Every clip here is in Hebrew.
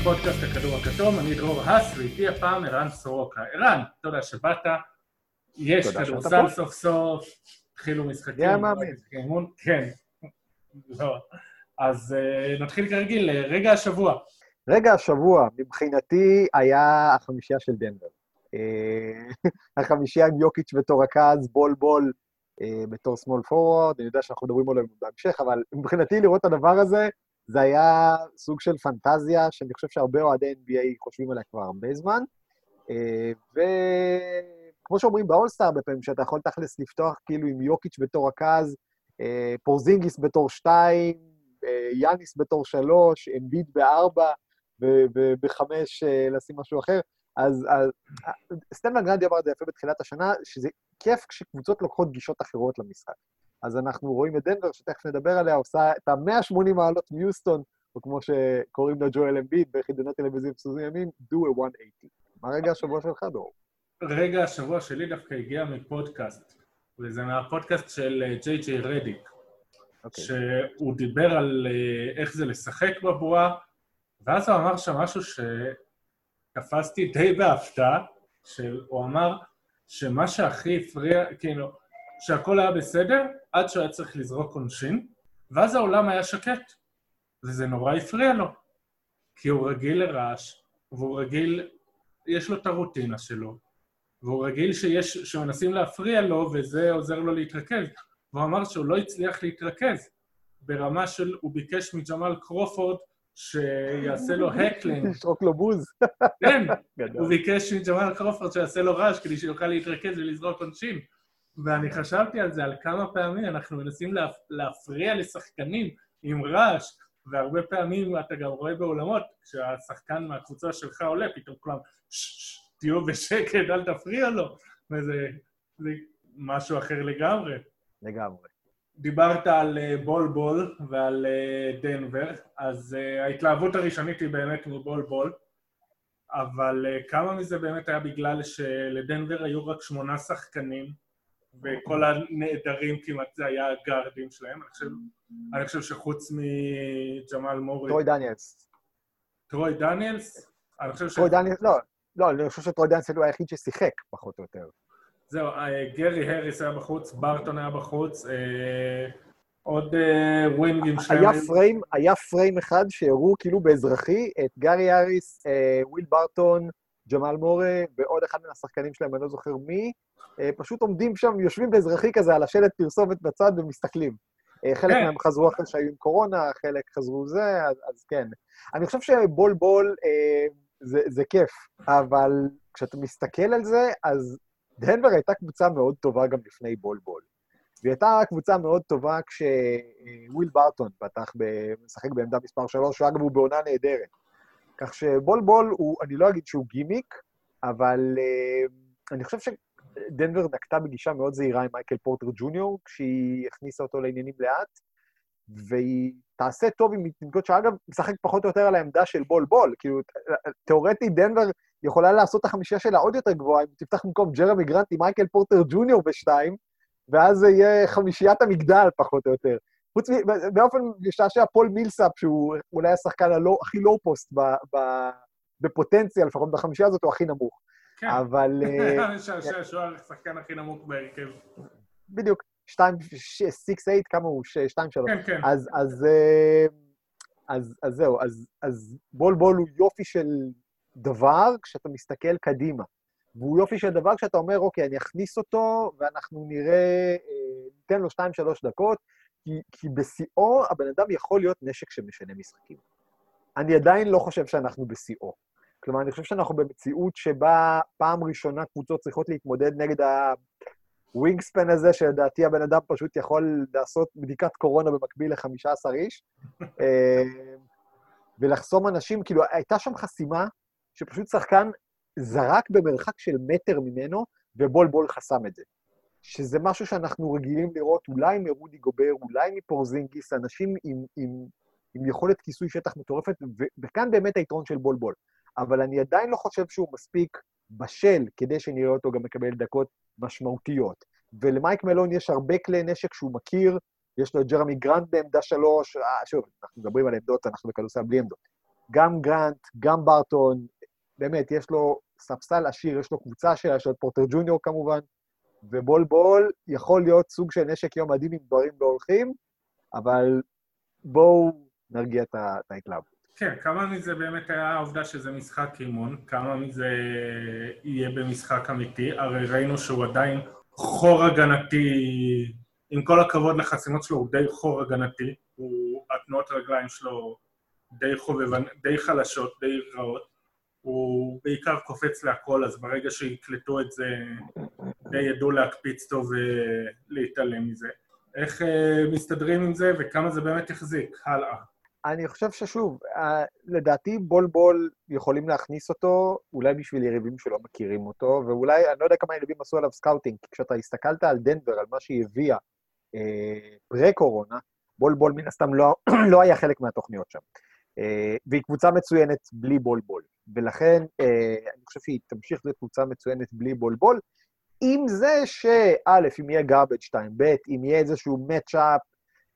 לפודקאסט הכדור הכתום, אני דרור האס, ואיתי הפעם ערן סורוקה. ערן, תודה שבאת, יש כדורסל סוף סוף, התחילו משחקים. היה מאמין. כן, לא. אז uh, נתחיל כרגיל, רגע השבוע. רגע השבוע, מבחינתי, היה החמישייה של דנבר. Uh, החמישייה עם יוקיץ' בתור רכז, בול בול בתור small forward, אני יודע שאנחנו מדברים עליהם בהמשך, אבל מבחינתי לראות את הדבר הזה, זה היה סוג של פנטזיה, שאני חושב שהרבה אוהדי NBA חושבים עליה כבר הרבה זמן. וכמו שאומרים באולסטאר הרבה פעמים, שאתה יכול תכלס לפתוח כאילו עם יוקיץ' בתור רכז, פורזינגיס בתור שתיים, יאניס בתור שלוש, אמביט בארבע, ובחמש לשים משהו אחר. אז, אז סטן ואן גנדי אמר את זה יפה בתחילת השנה, שזה כיף כשקבוצות לוקחות גישות אחרות למשחק. אז אנחנו רואים את דנבר, שתכף נדבר עליה, עושה את ה-180 מעלות מיוסטון, או כמו שקוראים לו ג'ואל אמביט בחידונות טלוויזיה פסוזים ימים, do a 180. מה רגע השבוע שלך, דור? רגע השבוע שלי דווקא הגיע מפודקאסט, וזה מהפודקאסט של ג'יי ג'יי רדיק, okay. שהוא דיבר על איך זה לשחק בבועה, ואז הוא אמר שם משהו שתפסתי די בהפתעה, שהוא אמר שמה שהכי הפריע, כאילו, שהכל היה בסדר, עד שהוא היה צריך לזרוק עונשין, ואז העולם היה שקט, וזה נורא הפריע לו, כי הוא רגיל לרעש, והוא רגיל, יש לו את הרוטינה שלו, והוא רגיל שיש, שמנסים להפריע לו, וזה עוזר לו להתרכז. והוא אמר שהוא לא הצליח להתרכז, ברמה של, הוא ביקש מג'מאל קרופורד שיעשה לו heckling. לשרוק לו בוז. כן, הוא ביקש מג'מאל קרופורד שיעשה לו רעש כדי שיוכל להתרכז ולזרוק עונשין. ואני חשבתי על זה, על כמה פעמים אנחנו מנסים להפ... להפריע לשחקנים עם רעש, והרבה פעמים אתה גם רואה בעולמות, כשהשחקן מהקבוצה שלך עולה, פתאום כולם, תהיו בשקט, אל תפריע לו, וזה זה משהו אחר לגמרי. לגמרי. דיברת על בול בול ועל דנבר, אז ההתלהבות הראשונית היא באמת מבול בול, אבל כמה מזה באמת היה בגלל שלדנבר היו רק שמונה שחקנים, וכל הנעדרים כמעט זה היה הגארדים שלהם. אני חושב, אני חושב שחוץ מג'מאל מורי... טרוי דניאלס. טרוי דניאלס? אני חושב ש... טרוי דניאלס, לא, לא, אני חושב שטרוי דניאלס הוא היחיד ששיחק, פחות או יותר. זהו, גרי הריס היה בחוץ, ברטון היה בחוץ, עוד ווינגים שלהם. היה פריים, היה פריים אחד שהראו כאילו באזרחי את גרי הריס, וויל ברטון, ג'מאל מורה ועוד אחד מן השחקנים שלהם, אני לא זוכר מי, פשוט עומדים שם, יושבים באזרחי כזה על השלט פרסומת בצד ומסתכלים. חלק כן. מהם חזרו אחרי שהיו עם קורונה, חלק חזרו זה, אז, אז כן. אני חושב שבול בול אה, זה, זה כיף, אבל כשאתה מסתכל על זה, אז דנבר הייתה קבוצה מאוד טובה גם לפני בול בול. והיא הייתה קבוצה מאוד טובה כשוויל ברטון פתח, משחק בעמדה מספר 3, שאגב הוא בעונה נהדרת. כך שבול בול הוא, אני לא אגיד שהוא גימיק, אבל uh, אני חושב שדנבר נקטה בגישה מאוד זהירה עם מייקל פורטר ג'וניור, כשהיא הכניסה אותו לעניינים לאט, והיא תעשה טוב עם מתנגדות שאגב, משחק פחות או יותר על העמדה של בול בול. כאילו, תאורטית דנבר יכולה לעשות את החמישייה שלה עוד יותר גבוהה, אם תפתח במקום ג'רמי גרנט עם מייקל פורטר ג'וניור בשתיים, ואז זה יהיה חמישיית המגדל, פחות או יותר. חוץ מ... באופן משעשע, פול מילסאפ, שהוא אולי השחקן הלא, הכי low post ב, ב, בפוטנציה, לפחות בחמישייה הזאת, הוא הכי נמוך. כן. אבל... משעשע שהוא השחקן הכי נמוך בהרכב. בדיוק. 2, 6, 8, כמה הוא? 2, 3. כן, כן. אז, אז, אז, אז זהו, אז, אז בול בול הוא יופי של דבר כשאתה מסתכל קדימה. והוא יופי של דבר כשאתה אומר, אוקיי, אני אכניס אותו ואנחנו נראה, ניתן לו 2-3 דקות, כי, כי בשיאו הבן אדם יכול להיות נשק שמשנה משחקים. אני עדיין לא חושב שאנחנו בשיאו. כלומר, אני חושב שאנחנו במציאות שבה פעם ראשונה קבוצות צריכות להתמודד נגד הווינגספן הזה, שלדעתי הבן אדם פשוט יכול לעשות בדיקת קורונה במקביל ל-15 איש, ולחסום אנשים, כאילו, הייתה שם חסימה שפשוט שחקן זרק במרחק של מטר ממנו, ובול בול חסם את זה. שזה משהו שאנחנו רגילים לראות אולי מרודי גובר, אולי מפורזינגיס, אנשים עם, עם, עם יכולת כיסוי שטח מטורפת, וכאן באמת היתרון של בול בול. אבל אני עדיין לא חושב שהוא מספיק בשל כדי שנראה אותו גם מקבל דקות משמעותיות. ולמייק מלון יש הרבה כלי נשק שהוא מכיר, יש לו את ג'רמי גרנט בעמדה שלוש, אה, שוב, אנחנו מדברים על עמדות, אנחנו בכדורסל בלי עמדות. גם גרנט, גם ברטון, באמת, יש לו ספסל עשיר, יש לו קבוצה שלמה, יש לו את פורטר ג'וניור כמובן, ובול בול יכול להיות סוג של נשק יום מדהים אם דברים לא הולכים, אבל בואו נרגיע את ההתלהבות. כן, כמה מזה באמת היה העובדה שזה משחק אימון, כמה מזה יהיה במשחק אמיתי, הרי ראינו שהוא עדיין חור הגנתי, עם כל הכבוד לחסימות שלו, הוא די חור הגנתי, הוא, התנועות הרגליים שלו די חובבן, די חלשות, די רעות, הוא בעיקר קופץ להכל, אז ברגע שיקלטו את זה, ידעו להקפיץ טוב ולהתעלם מזה. איך אה, מסתדרים עם זה וכמה זה באמת יחזיק הלאה? אני חושב ששוב, אה, לדעתי בול בול יכולים להכניס אותו, אולי בשביל יריבים שלא מכירים אותו, ואולי, אני לא יודע כמה יריבים עשו עליו scouting, כי כשאתה הסתכלת על דנבר, על מה שהיא הביאה אה, פרה-קורונה, בול בול מן הסתם לא, לא היה חלק מהתוכניות שם. אה, והיא קבוצה מצוינת בלי בול בול. ולכן אה, אני חושב שהיא תמשיך להיות קבוצה מצוינת בלי בול בול, עם זה שא', אם יהיה garbage 2, ב', אם יהיה איזשהו match-up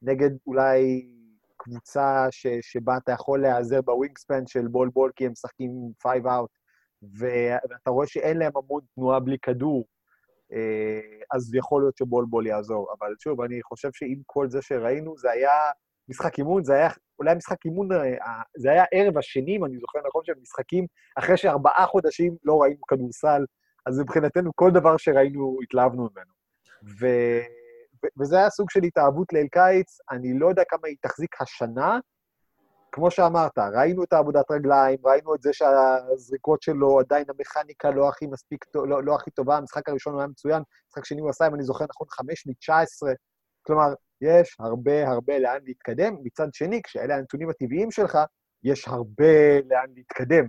נגד אולי קבוצה ש, שבה אתה יכול להיעזר בווינגספן של בול בול, כי הם משחקים 5 out, ואתה רואה שאין להם המון תנועה בלי כדור, אה, אז יכול להיות שבול בול יעזור. אבל שוב, אני חושב שעם כל זה שראינו, זה היה משחק אימון, זה היה אולי משחק אימון, אה, זה היה ערב השני, אם אני זוכר נכון, של משחקים, אחרי שארבעה חודשים לא ראינו כדורסל, אז מבחינתנו כל דבר שראינו, התלהבנו ממנו. ו... וזה היה סוג של התאהבות ליל קיץ, אני לא יודע כמה היא תחזיק השנה. כמו שאמרת, ראינו את העבודת רגליים, ראינו את זה שהזריקות שלו, עדיין המכניקה לא הכי מספיק, לא, לא הכי טובה, המשחק הראשון היה מצוין, המשחק שני הוא עשה, אם אני זוכר נכון, 5 מ-19. כלומר, יש הרבה הרבה לאן להתקדם. מצד שני, כשאלה הנתונים הטבעיים שלך, יש הרבה לאן להתקדם,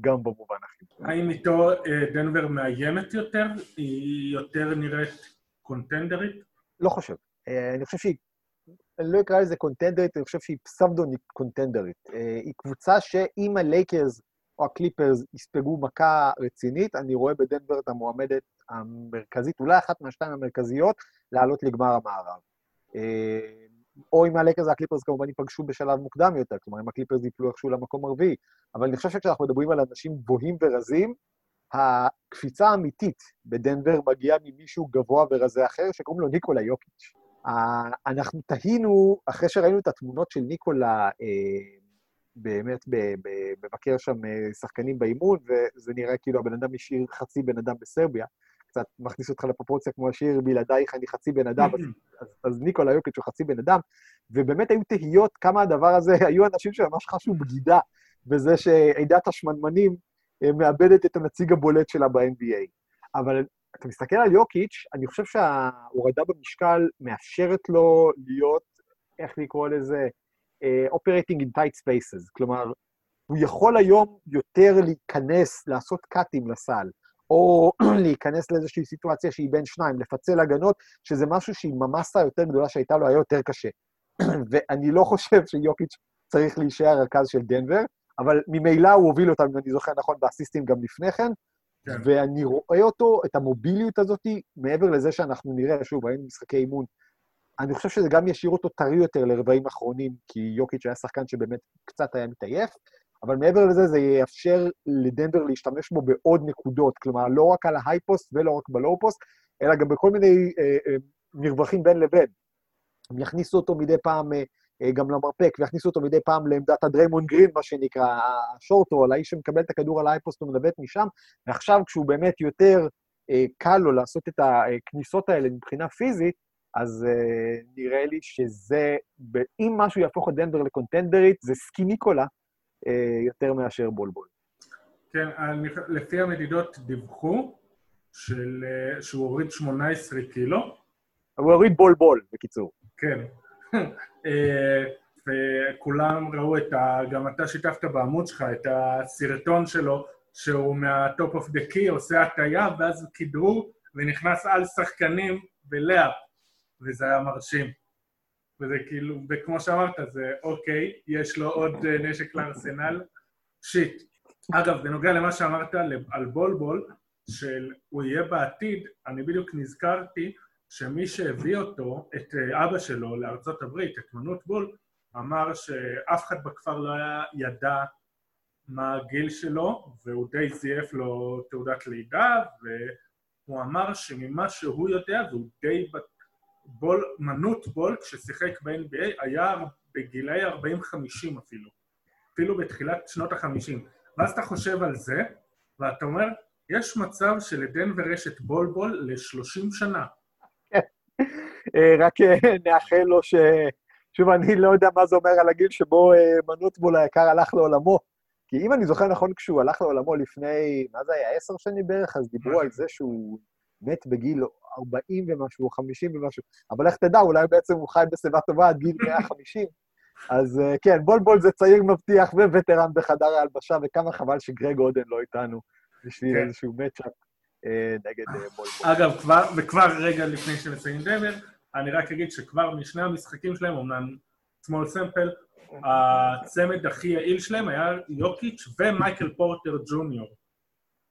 גם במובן אחר. האם איתו אה, דנבר מאיימת יותר? היא יותר נראית קונטנדרית? לא חושב. אה, אני חושב שהיא, אני לא אקרא לזה קונטנדרית, אני חושב שהיא פסבדונית קונטנדרית. אה, היא קבוצה שאם הלייקרס או הקליפרס יספגו מכה רצינית, אני רואה בדנבר את המועמדת המרכזית, אולי אחת מהשתיים המרכזיות, לעלות לגמר המערב. אה, או אם הלייקרס והקליפרס כמובן ייפגשו בשלב מוקדם יותר, כלומר, אם הקליפרס ייפלו איכשהו למקום הרביעי. אבל אני חושב שכשאנחנו מדברים על אנשים גבוהים ורזים, הקפיצה האמיתית בדנבר מגיעה ממישהו גבוה ורזה אחר, שקוראים לו ניקולה יוקיץ'. אנחנו תהינו, אחרי שראינו את התמונות של ניקולה, אה, באמת מבקר שם אה, שחקנים באימון, וזה נראה כאילו הבן אדם השאיר חצי בן אדם בסרביה, קצת מכניס אותך לפרופורציה כמו השיר בלעדייך אני חצי בן אדם, אז, אז, אז ניקולה יוקיץ' הוא חצי בן אדם, ובאמת היו תהיות כמה הדבר הזה, היו אנשים שממש חשו בגידה בזה שעידת השמנמנים אה, מאבדת את הנציג הבולט שלה ב-NBA. אבל אתה מסתכל על יוקיץ', אני חושב שההורדה במשקל מאפשרת לו להיות, איך לקרוא לזה, uh, operating in tight spaces. כלומר, הוא יכול היום יותר להיכנס, לעשות קאטים לסל, או להיכנס לאיזושהי סיטואציה שהיא בין שניים, לפצל הגנות, שזה משהו שעם המסה היותר גדולה שהייתה לו היה יותר קשה. ואני לא חושב שיוקיץ' צריך להישאר רכז של דנבר, אבל ממילא הוא הוביל אותם, אם אני זוכר נכון, באסיסטים גם לפני כן, כן. ואני רואה אותו, את המוביליות הזאת, מעבר לזה שאנחנו נראה, שוב, היינו משחקי אימון, אני חושב שזה גם ישאיר אותו טרי יותר לרבעים אחרונים, כי יוקיץ' היה שחקן שבאמת קצת היה מתעייף, אבל מעבר לזה, זה יאפשר לדנבר להשתמש בו בעוד נקודות, כלומר, לא רק על ה high post ולא רק ב low post, אלא גם בכל מיני אה, אה, מרווחים בין לבין. הם יכניסו אותו מדי פעם אה, אה, גם למרפק, ויכניסו אותו מדי פעם לעמדת הדריימון גרין, מה שנקרא, ה short roll, על האיש שמקבל את הכדור על ה high post ומנווט משם, ועכשיו, כשהוא באמת יותר אה, קל לו לעשות את הכניסות האלה מבחינה פיזית, אז אה, נראה לי שזה, אם משהו יהפוך את דנבר לקונטנדרית, זה skinny ניקולה אה, יותר מאשר בול בול. כן, לפי המדידות דיווחו של, אה, שהוא הוריד 18 קילו. הוא הוריד בול בול, בקיצור. כן. אה, וכולם ראו את ה... גם אתה שיתפת בעמוד שלך את הסרטון שלו, שהוא מה top of the key, עושה הטיה, ואז כדרור ונכנס על שחקנים ב layup, וזה היה מרשים. וזה כאילו, וכמו שאמרת, זה אוקיי, יש לו עוד אה, נשק לארסנל, שיט. אגב, בנוגע למה שאמרת על בולבול, שהוא יהיה בעתיד, אני בדיוק נזכרתי שמי שהביא אותו, את אה, אבא שלו לארצות הברית, את מנות בול, אמר שאף אחד בכפר לא היה ידע מה הגיל שלו, והוא די זייף לו תעודת לידה, והוא אמר שממה שהוא יודע, והוא די בול, מנות בול, כששיחק ב-NBA, היה בגילאי 40-50 אפילו, אפילו בתחילת שנות ה-50. ואז אתה חושב על זה, ואתה אומר, יש מצב שלדנבר יש את בולבול ל-30 שנה. אה, רק אה, נאחל לו ש... שוב, אני לא יודע מה זה אומר על הגיל שבו אה, מנוטבול היקר הלך לעולמו. כי אם אני זוכר נכון, כשהוא הלך לעולמו לפני, מה זה היה, עשר שנים בערך, אז דיברו על זה שהוא מת בגיל 40 ומשהו, או 50 ומשהו. אבל איך תדע, אולי בעצם הוא חי בשיבה טובה עד גיל 150. אז כן, בולבול זה צעיר מבטיח ווטרן בחדר ההלבשה, וכמה חבל שגרג אודן לא איתנו בשביל כן. איזשהו מצ'אפ נגד בולבול. אגב, כבר, וכבר רגע לפני שנסיים דבר, אני רק אגיד שכבר משני המשחקים שלהם, אמנם small sample, הצמד הכי יעיל שלהם היה יוקיץ' ומייקל פורטר ג'וניור.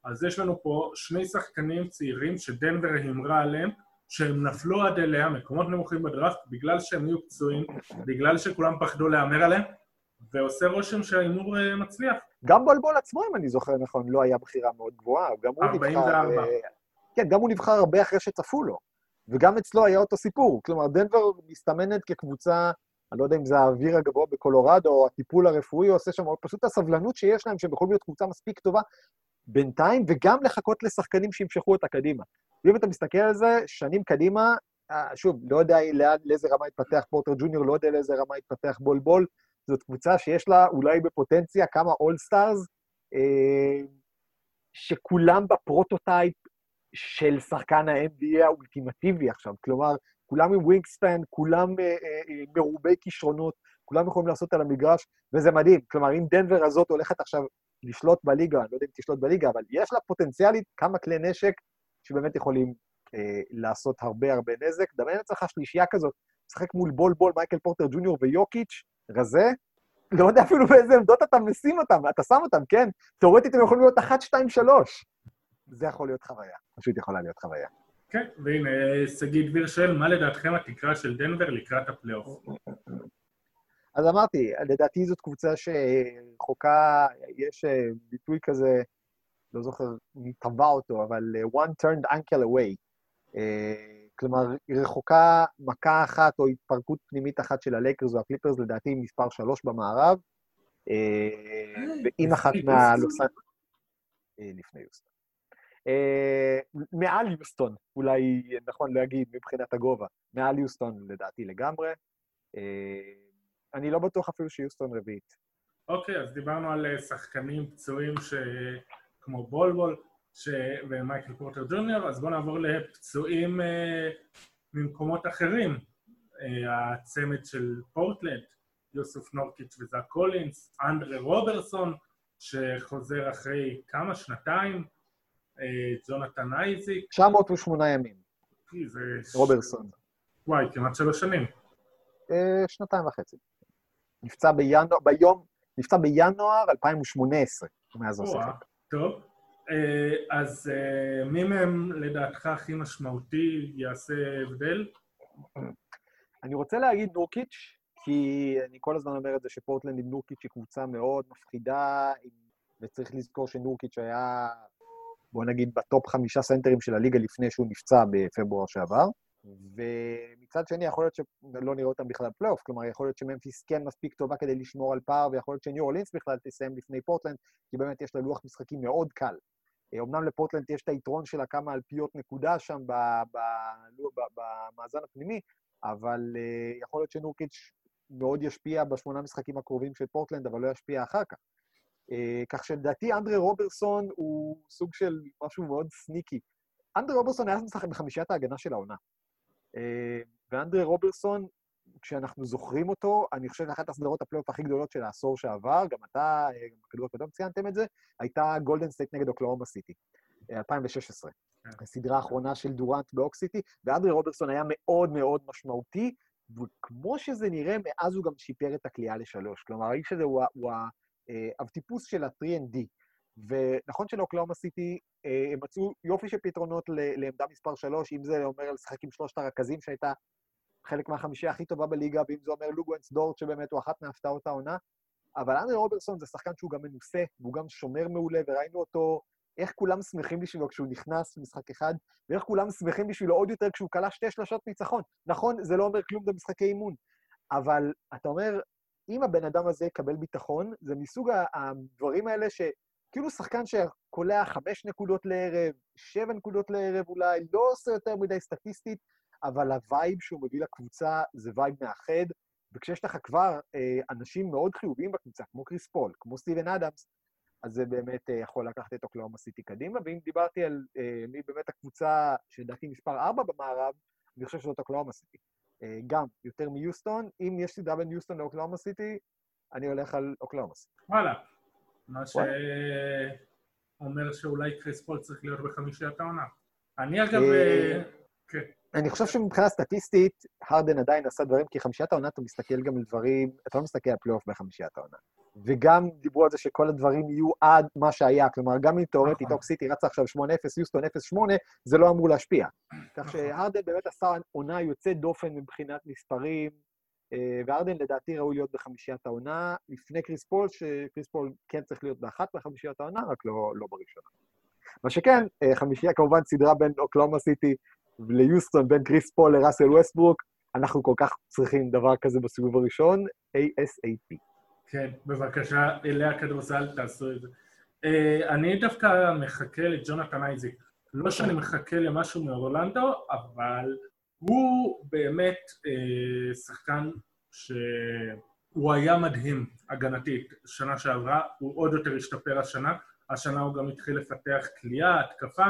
אז יש לנו פה שני שחקנים צעירים שדנבר הימרה עליהם, שהם נפלו עד אליה, מקומות נמוכים בדראפט, בגלל שהם היו פצועים, בגלל שכולם פחדו להמר עליהם, ועושה רושם שההימור אה, מצליח. גם בולבול עצמו, אם אני זוכר נכון, לא היה בחירה מאוד גבוהה, גם הוא 44. נבחר... אה, כן, גם הוא נבחר הרבה אחרי שצפו לו. וגם אצלו היה אותו סיפור. כלומר, דנבר מסתמנת כקבוצה, אני לא יודע אם זה האוויר הגבוה בקולורדו, או הטיפול הרפואי עושה שם, או פשוט הסבלנות שיש להם, שהם יכולים להיות קבוצה מספיק טובה בינתיים, וגם לחכות לשחקנים שימשכו אותה קדימה. ואם אתה מסתכל על זה, שנים קדימה, אה, שוב, לא יודע לאן, לאיזה רמה יתפתח פורטר ג'וניור, לא יודע לאיזה רמה יתפתח בול בול, זאת קבוצה שיש לה אולי בפוטנציה כמה all-stars, אה, שכולם ב prototype של שחקן ה-NBA האולטימטיבי עכשיו. כלומר, כולם עם wingspan, כולם אה, מרובי כישרונות, כולם יכולים לעשות על המגרש, וזה מדהים. כלומר, אם דנבר הזאת הולכת עכשיו לשלוט בליגה, אני לא יודע אם תשלוט בליגה, אבל יש לה פוטנציאלית כמה כלי נשק שבאמת יכולים אה, לעשות הרבה הרבה נזק. דמיין אצלך שלישייה כזאת, משחק מול בול בול, מייקל פורטר ג'וניור ויוקיץ', רזה, לא יודע אפילו באיזה עמדות אתה משים אותם, אתה שם אותם, כן? תאורטית הם יכולים להיות אחת, שתיים, שלוש. זה יכול להיות חוויה, פשוט יכולה להיות חוויה. כן, והנה, שגיא דביר שואל, מה לדעתכם התקרה של דנבר לקראת הפלייאוף? אז אמרתי, לדעתי זאת קבוצה שרחוקה, יש אה, ביטוי כזה, לא זוכר מי טבע אותו, אבל אה, one turned ankle away. אה, כלומר, היא רחוקה מכה אחת או התפרקות פנימית אחת של הלייקרס או הקליפרס, לדעתי מספר שלוש במערב, ועם אחת מהלוסן... לפני יוסטון. מעל יוסטון, אולי נכון להגיד מבחינת הגובה. מעל יוסטון לדעתי לגמרי. אני לא בטוח אפילו שיוסטון רביעית. אוקיי, אז דיברנו על אה, שחקנים פצועים ש... כמו בול בול ש... ומייקל פורטר ג'וניור, אז בואו נעבור לפצועים אה, ממקומות אחרים. אה, הצמד של פורטלנד, יוסוף נורקיץ' וזאק קולינס, אנדרה רוברסון, שחוזר אחרי כמה? שנתיים? אה, ג'ונתן אייזיק. 908 ימים. זה... רוברסון. וואי, כמעט שלוש שנים. אה, שנתיים וחצי. נפצע בינואר, ביום, נפצע בינואר 2018, מאז הוא שיחק. טוב. אה, אז מי מהם לדעתך הכי משמעותי יעשה הבדל? אני רוצה להגיד נורקיץ', כי אני כל הזמן אומר את זה שפורטלנד עם נורקיץ' היא קבוצה מאוד מפחידה, וצריך לזכור שנורקיץ' היה בוא נגיד, ב top חמישה סנטרים של הליגה לפני שהוא נפצע בפברואר שעבר. ומצד שני, יכול להיות שלא נראה אותם בכלל פלייאוף, כלומר, יכול להיות שממפיס כן מספיק טובה כדי לשמור על פער, ויכול להיות שניו אורלינס בכלל תסיים לפני פורטלנד, כי באמת יש לה לוח משחקים מאוד קל. אמנם לפורטלנד יש את היתרון שלה כמה אלפיות נקודה שם במאזן הפנימי, אבל אה, יכול להיות שנורקיץ' מאוד ישפיע בשמונה משחקים הקרובים של פורטלנד, אבל לא ישפיע אחר כך. אה, כך שלדעתי אנדרה רוברסון הוא סוג של משהו מאוד sneaky. אנדרה רוברסון היה משחק בחמישיית ההגנה של העונה. אה, ואנדרה רוברסון, כשאנחנו זוכרים אותו, אני חושב שאחת הסדרות הפלייאוף הכי גדולות של העשור שעבר, גם אתה, אה, גם בכדור הקודם ציינתם את זה, הייתה גולדן סטייט נגד אוקלהומה סיטי, 2016. כן. הסדרה האחרונה של דורנט באוק סיטי, ואנדרה רוברסון היה מאוד מאוד משמעותי, וכמו שזה נראה, מאז הוא גם שיפר את הכלייה לשלוש. כלומר, האיש הזה הוא, הטיפוס של ה-3ND. ונכון שלאוקלאומה סיטי אה, הם מצאו יופי של פתרונות לעמדה מספר 3, אם זה אומר לשחק עם שלושת הרכזים שהייתה חלק מהחמישייה הכי טובה בליגה, ואם זה אומר לוגוונס דורט, שבאמת הוא אחת מהפתעות העונה. אבל אנדרי רוברטסון זה שחקן שהוא גם מנוסה, והוא גם שומר מעולה, וראינו אותו, איך כולם שמחים בשבילו כשהוא נכנס למשחק אחד, ואיך כולם שמחים בשבילו עוד יותר כשהוא קלע שתי שלשות ניצחון. נכון, זה לא אומר כלום במשחקי אימון, אבל אתה אומר, אם הבן אדם הזה יקבל ביטחון, זה מסוג הדברים האלה שכאילו שחקן שקולע חמש נקודות לערב, שבע נקודות לערב אולי, לא עושה יותר מדי סטטיסטית, אבל ה vibe שהוא מביא לקבוצה זה vibe מאחד, וכשיש לך כבר אה, אנשים מאוד חיוביים בקבוצה, כמו קריס פול, כמו סטיבן אדמס, אז זה באמת אה, יכול לקחת את אוקלהומה סיטי קדימה. ואם דיברתי על אה, מי באמת הקבוצה שלדעתי מספר 4 במערב, אני חושב שזאת אוקלהומה סיטי. אה, גם יותר מיוסטון, אם יש סדרה בין יוסטון לאוקלהומה סיטי, אני הולך על אוקלהומה סיטי. וואלה. מה שאומר שאולי קריס פול צריך להיות בחמישיית העונה. אני אגב... אה, אה, כן. אני חושב שמבחינה סטטיסטית, הרדן עדיין עשה דברים, כי חמישיית העונה אתה מסתכל גם על דברים, אתה לא מסתכל על פלייאוף בחמישיית העונה. וגם דיברו על זה שכל הדברים יהיו עד מה שהיה, כלומר, גם אם תאורטית אוק סיטי רצה עכשיו 8-0, יוסטון 0-8, זה לא אמור להשפיע. כך נכון. שהרדן באמת עשה עונה יוצאת דופן מבחינת מספרים, אה, והרדן לדעתי ראוי להיות בחמישיית העונה, לפני קריס פול, שקריס פול כן צריך להיות באחת בחמישיית העונה, רק לא, לא בראשונה. מה שכן, אה, חמישייה כמובן סדרה בין אוקלהומה סיטי ליוסטון בין קריס פול לראסל ווסטברוק, אנחנו כל כך צריכים דבר כזה בסיבוב הראשון, ASAP. כן, בבקשה, אלי הכדורסל, תעשו את זה. Uh, אני דווקא מחכה לג'ונתן אייזיק. לא שאני מחכה למשהו מאורלנדו, אבל הוא באמת uh, שחקן שהוא היה מדהים הגנתית שנה שעברה, הוא עוד יותר השתפר השנה. השנה הוא גם התחיל לפתח כליאה, התקפה,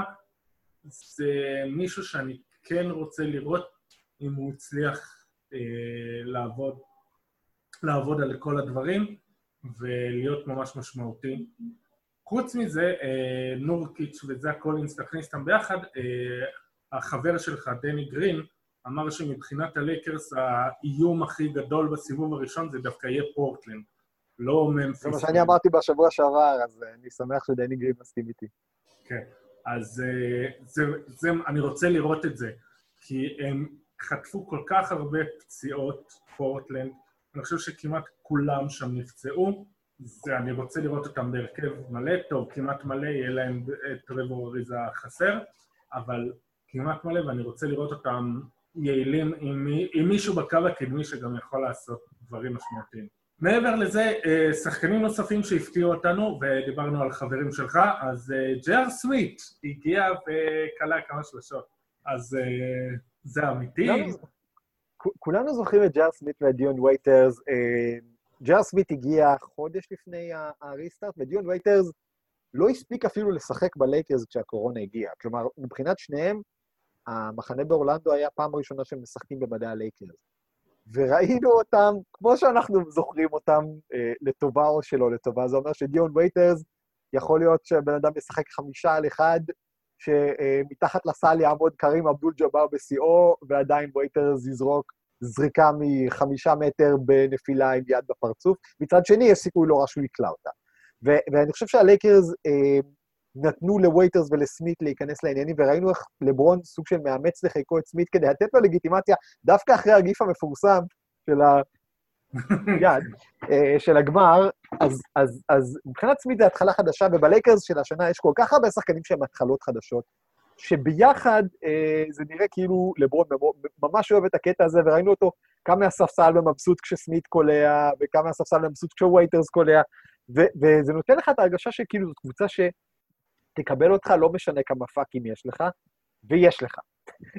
זה מישהו שאני כן רוצה לראות אם הוא הצליח אה, לעבוד, לעבוד על כל הדברים ולהיות ממש משמעותי. חוץ מזה, אה, נורקיץ' וזק קולינס, תכניס אותם ביחד, אה, החבר שלך, דני גרין, אמר שמבחינת הלייקרס האיום הכי גדול בסיבוב הראשון זה דווקא יהיה פורטלנד, לא ממפיס. זה מה שאני אמרתי בשבוע שעבר, אז אני שמח שדני גרין מסכים איתי. כן. אז אה, זה, זה, אני רוצה לראות את זה, כי הם חטפו כל כך הרבה פציעות, פורטלנד, אני חושב שכמעט כולם שם נפצעו, זה, אני רוצה לראות אותם בהרכב מלא, טוב, כמעט מלא, יהיה להם את טרבור אריזה חסר, אבל כמעט מלא, ואני רוצה לראות אותם יעילים עם, עם מישהו בקו הקדמי שגם יכול לעשות דברים משמעותיים. מעבר לזה, אה, שחקנים נוספים שהפתיעו אותנו, ודיברנו על חברים שלך, אז אה, ג'ר סוויט הגיע וכלה כמה שלושות. אז אה, זה אמיתי. כולנו זוכרים את ג'יי.אר סמית ודיון וייטרס. ג'יי.אר סמית הגיע חודש לפני ה restart, ודיון וייטרס לא הספיק אפילו לשחק בלייקרס כשהקורונה הגיעה. כלומר, מבחינת שניהם, המחנה באורלנדו היה פעם ראשונה שהם משחקים במדי הלייקרס. וראינו אותם, כמו שאנחנו זוכרים אותם, אה, לטובה או שלא לטובה. זה אומר שדיון וייטרס, יכול להיות שבן אדם ישחק חמישה על אחד, שמתחת לסל יעמוד קרים אבדול ג'אבר בשיאו, ועדיין וייטרס יזרוק זריקה מחמישה מטר בנפילה עם יד בפרצוף. מצד שני, יש סיכוי לא רע שהוא יקלע אותה. ואני חושב שהלייקרס אה, נתנו לווייטרס ולסמית להיכנס לעניינים, וראינו איך לברון סוג של מאמץ לחיקו את סמית כדי לתת לו לגיטימציה, דווקא אחרי הגיף המפורסם של היד, אה, של הגמר, אז, אז, אז מבחינת סמית זה התחלה חדשה, ובלייקרס של השנה יש כל כך הרבה שחקנים שהם התחלות חדשות, שביחד אה, זה נראה כאילו לברון ממש אוהב את הקטע הזה, וראינו אותו קם מהספסל ומבסוט כשסמית קולע, וקם מהספסל ומבסוט כשווייטרס קולע, וזה נותן לך את ההרגשה שכאילו זאת קבוצה ש... תקבל אותך, לא משנה כמה פאקים יש לך, ויש לך.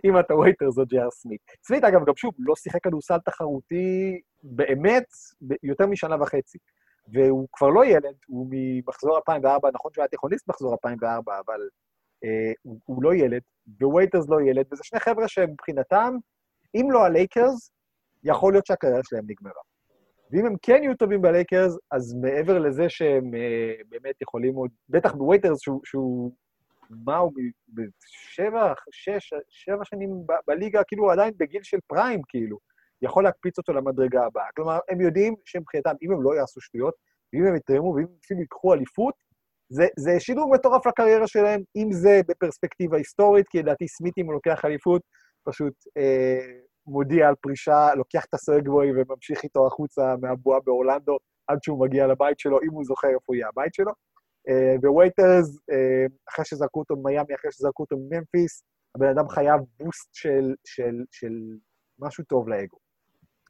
אם אתה ווייטרס או ג'יי.אר סמית. סמית, אגב, גם שוב, לא שיחק כדורסל תחרותי באמת יותר משנה וחצי. והוא כבר לא ילד, הוא ממחזור 2004, נכון שהוא היה תיכוניסט מחזור 2004, אבל אה, הוא, הוא לא ילד, ווייטרס לא ילד, וזה שני חבר'ה שמבחינתם, אם לא הלייקרס, יכול להיות שהקריירה שלהם נגמרה. ואם הם כן יהיו טובים בלייקרס, אז מעבר לזה שהם uh, באמת יכולים עוד, בטח בווייטרס, שהוא, שהוא מה הוא, בשבע, שש, שבע שנים ב- בליגה, כאילו עדיין בגיל של פריים, כאילו, יכול להקפיץ אותו למדרגה הבאה. כלומר, הם יודעים שמבחינתם, אם הם לא יעשו שטויות, ואם הם יתרמו, ואם אפילו ייקחו אליפות, זה, זה שדרוג מטורף לקריירה שלהם, אם זה בפרספקטיבה היסטורית, כי לדעתי סמית, אם הוא לוקח אליפות, פשוט אה, מודיע על פרישה, לוקח את הסגווי וממשיך איתו החוצה מהבועה באורלנדו, עד שהוא מגיע לבית שלו, אם הוא זוכר איפה יהיה הבית שלו. ווייטרס, אחרי שזרקו אותו ממיאמי, אחרי שזרקו אותו מממפיס, הבן אדם חייב boost של, של, של משהו טוב לאגו.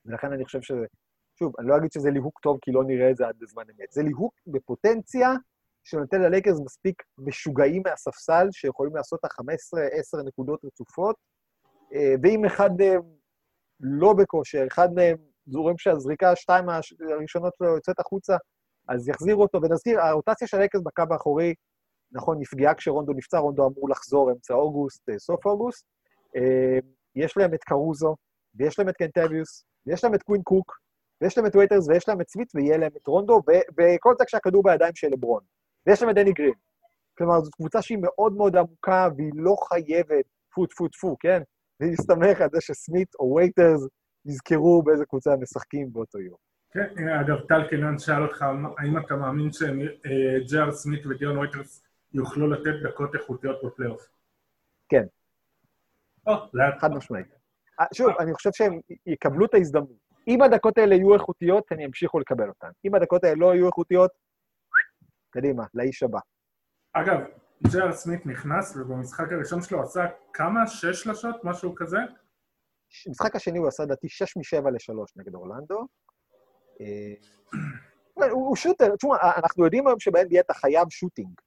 ולכן אני חושב שזה, שוב, אני לא אגיד שזה ליהוק טוב, כי לא נראה את זה עד בזמן אמת. זה ליהוק בפוטנציה שנותן ללייקרס מספיק משוגעים מהספסל, שיכולים לעשות את ה-15-10 נקודות רצופות, ואם אחד לא בכושר, אחד מהם, רואים שהזריקה השתיים הראשונות שלו יוצאת החוצה, אז יחזירו אותו, ונזכיר, הרוטציה של לייקרס בקו האחורי, נכון, נפגעה כשרונדו נפצע, רונדו אמור לחזור אמצע אוגוסט, סוף אוגוסט. יש להם את קרוזו, ויש להם את קנטוויוס, ויש להם את קווין קוק, ויש להם את וייטרס, ויש להם את סמית, ויהיה להם את רונדו, וכל זה כשהכדור בידיים של לברון. ויש להם את דני גרין. כלומר, זו קבוצה שהיא מאוד מאוד עמוקה, והיא לא חייבת, טפו טפו טפו, כן? להסתמך על זה שסמית או וייטרס יזכרו באיזה קבוצה הם משחקים באותו יום. כן, אגב, טל קינן שאל אותך, האם אתה מאמין שג'יי.אר סמית ודיון וייטרס יוכלו לתת דקות איכותיות בפלייאוף? כן. חד משמעית. שוב, אני חושב שהם יקבלו את ההזדמנות. אם הדקות האלה יהיו איכותיות, הם ימשיכו לקבל אותן. אם הדקות האלה לא יהיו איכותיות, קדימה, לאיש הבא. אגב, ג'יי.אר סמית נכנס, ובמשחק הראשון שלו עשה כמה? שש שלשות? משהו כזה? במשחק השני הוא עשה, לדעתי, שש משבע לשלוש נגד אורלנדו. הוא shooter, תשמע, אנחנו יודעים היום שב-NBA אתה חייב shooting.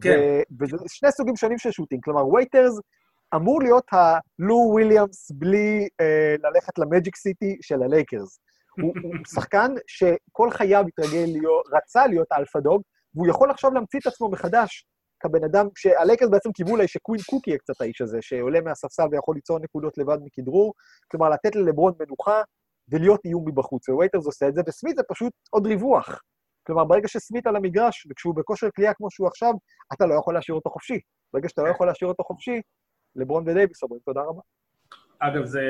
כן. וזה שני סוגים שונים של shooting. כלומר, וייטרס אמור להיות הלו וויליאמס בלי אה, ללכת למג'יק סיטי של הלייקרס. הוא, הוא שחקן שכל חייו התרגל להיות, רצה להיות alpha dog, והוא יכול עכשיו להמציא את עצמו מחדש כבן אדם, שהלייקרס בעצם קיוו אולי שקווין קוק יהיה קצת האיש הזה, שעולה מהספסל ויכול ליצור נקודות לבד מכדרור, כלומר, לתת ללברון מנוחה ולהיות איום מבחוץ, ווייטרס עושה את זה, וסמית זה פשוט עוד ריווח. כלומר, ברגע שסמית על המגרש, וכשהוא בכושר קליעה כמו שהוא עכשיו, אתה לא יכול להשאיר אותו חופשי. ברגע שאתה לא יכול להשאיר אותו חופשי, לברון ודייוויס אומרים תודה רבה. אגב, זה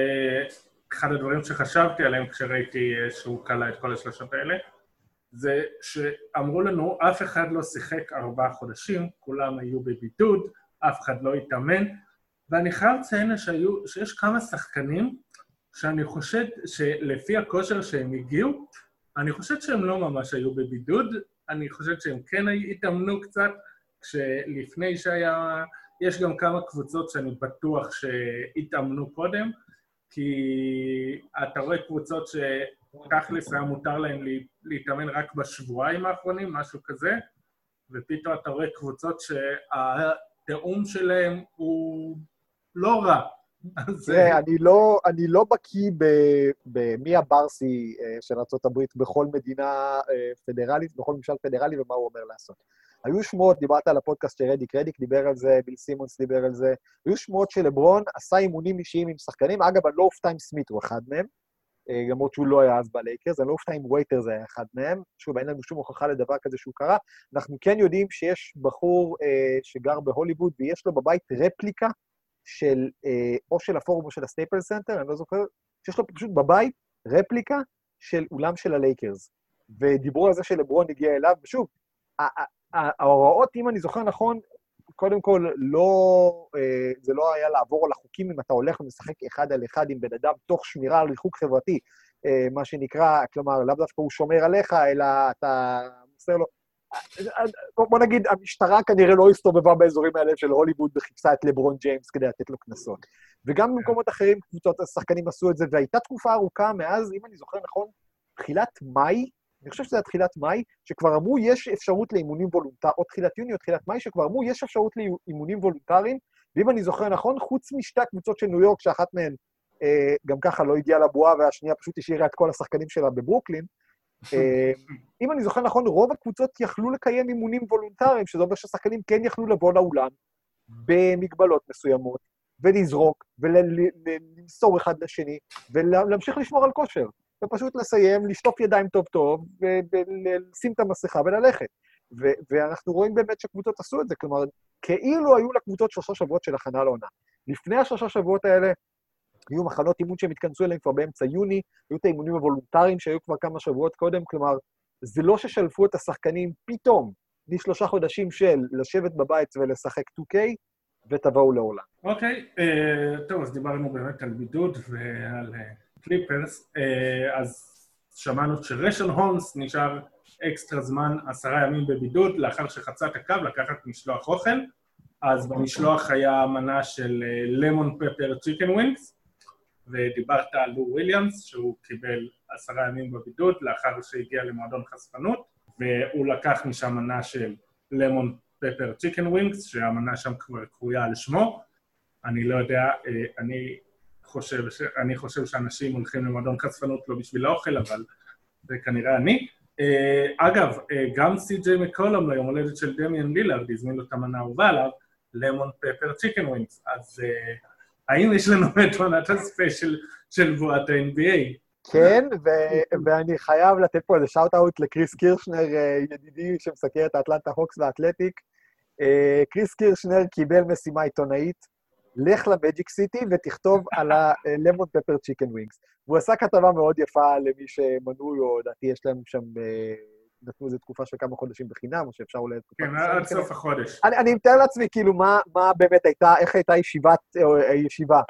אחד הדברים שחשבתי עליהם כשראיתי שהוא קלע את כל השלושות האלה, זה שאמרו לנו, אף אחד לא שיחק ארבעה חודשים, כולם היו בבידוד, אף אחד לא התאמן, ואני חייב לציין שהיו, שיש כמה שחקנים שאני חושד שלפי הכושר שהם הגיעו, אני חושד שהם לא ממש היו בבידוד, אני חושד שהם כן התאמנו קצת, כשלפני שהיה... יש גם כמה קבוצות שאני בטוח שהתאמנו קודם, כי אתה רואה קבוצות שתכלס היה מותר להן להתאמן רק בשבועיים האחרונים, משהו כזה, ופתאום אתה רואה קבוצות שהתיאום שלהן הוא לא רע. תראה, אני לא, אני לא בקיא במי הברסי אה, של ארה"ב בכל מדינה אה, פדרלית, בכל ממשל פדרלי, ומה הוא אומר לעשות. היו שמועות, דיברת על הפודקאסט של רדיק, דיבר על זה, ביל סימונס דיבר על זה, היו שמועות שלברון עשה אימונים אישיים עם שחקנים, אגב, אני לא אופתע אם סמית הוא אחד מהם, למרות שהוא לא היה אז בלייקרס, אני לא אופתע אם וייטרס היה אחד מהם, שוב, אין לנו שום הוכחה לדבר כזה שהוא קרה. אנחנו כן יודעים שיש בחור אה, שגר בהוליווד ויש לו בבית רפליקה של, אה, או של הפורום או של הסטייפלס סנטר, אני לא זוכר, שיש לו פשוט בבית רפליקה של אולם של הלייקרס. ודיברו על זה שלברון הגיע אליו, ושוב, ההוראות, אם אני זוכר נכון, קודם כל, לא, אה, זה לא היה לעבור על החוקים אם אתה הולך ומשחק אחד על אחד עם בן אדם תוך שמירה על ריחוק חברתי, אה, מה שנקרא, כלומר, לאו דווקא הוא שומר עליך, אלא אתה מוסר לו... בוא נגיד, המשטרה כנראה לא הסתובבה באזורים האלה של הוליווד וחיפשה את לברון ג'יימס כדי לתת לו קנסות. וגם במקומות אחרים קבוצות השחקנים עשו את זה, והייתה תקופה ארוכה מאז, אם אני זוכר נכון, תחילת מאי אני חושב שזה היה תחילת מאי, שכבר אמרו, יש אפשרות לאימונים וולונטריים, או תחילת יוני או תחילת מאי, שכבר אמרו, יש אפשרות לאימונים וולונטריים, ואם אני זוכר נכון, חוץ משתי הקבוצות של ניו יורק, שאחת מהן אה, גם ככה לא הגיעה לבועה, והשנייה פשוט השאירה את כל השחקנים שלה בברוקלין, אה, אם אני זוכר נכון, רוב הקבוצות יכלו לקיים אימונים וולונטריים, שזה אומר שהשחקנים כן יכלו לבוא לאולם במגבלות מסוימות, ולזרוק, ולמסור אחד לשני, ולהמשיך לשמור על כושר. ופשוט לסיים, לשטוף ידיים טוב-טוב, ולשים את המסכה וללכת. ו- ואנחנו רואים באמת שקבוצות עשו את זה, כלומר, כאילו היו לקבוצות שלושה שבועות של הכנה לעונה. לפני השלושה שבועות האלה, היו מחנות אימון שהם התכנסו אליהם כבר באמצע יוני, היו את האימונים הוולונטריים שהיו כבר כמה שבועות קודם, כלומר, זה לא ששלפו את השחקנים פתאום משלושה חודשים של לשבת בבית ולשחק 2K, ותבואו לאולם. אוקיי, okay, uh, טוב, אז דיברנו באמת על בידוד ועל uh, קליפרס, אה, אז שמענו שרישון הולמס נשאר אקסטרה זמן, עשרה ימים בבידוד, לאחר שחצה את הקו לקחת משלוח אוכל. אז במשלוח היה מנה של lemon pepper chicken wings, ודיברת על לו וויליאמס, שהוא קיבל עשרה ימים בבידוד לאחר שהגיע למועדון חשפנות, והוא לקח משם מנה של lemon pepper chicken wings, שהמנה שם כבר קרויה על שמו. אני לא יודע, אה, אני חושב, אני חושב שאנשים הולכים למועדון חשפנות לא בשביל האוכל, אבל זה כנראה אני. אה, אגב, אה, גם סי.ג'יי מקולום ליום הולדת של דמיאן לילארד הזמין לו את המנה האהובה עליו, lemon pepper chicken wings. אז האם יש לנו את עונת הספיישל של בועת ה-NBA? כן, ו- ואני חייב לתת פה איזה shout-out לקריס קירשנר, ידידי שמסקר את האטלנטה הוקס באתלטיק. קריס קירשנר קיבל משימה עיתונאית, לך למג'יק סיטי ותכתוב על ה lemon pepper chicken wings. והוא עשה כתבה מאוד יפה למי שמנוי, או לדעתי יש להם שם, אה, נתנו איזו תקופה של כמה חודשים בחינם, או שאפשר אולי... כן, עד סוף החודש. אני, אני מתאר לעצמי, כאילו, מה, מה באמת הייתה, איך הייתה ישיבת, או, אה, ישיבה.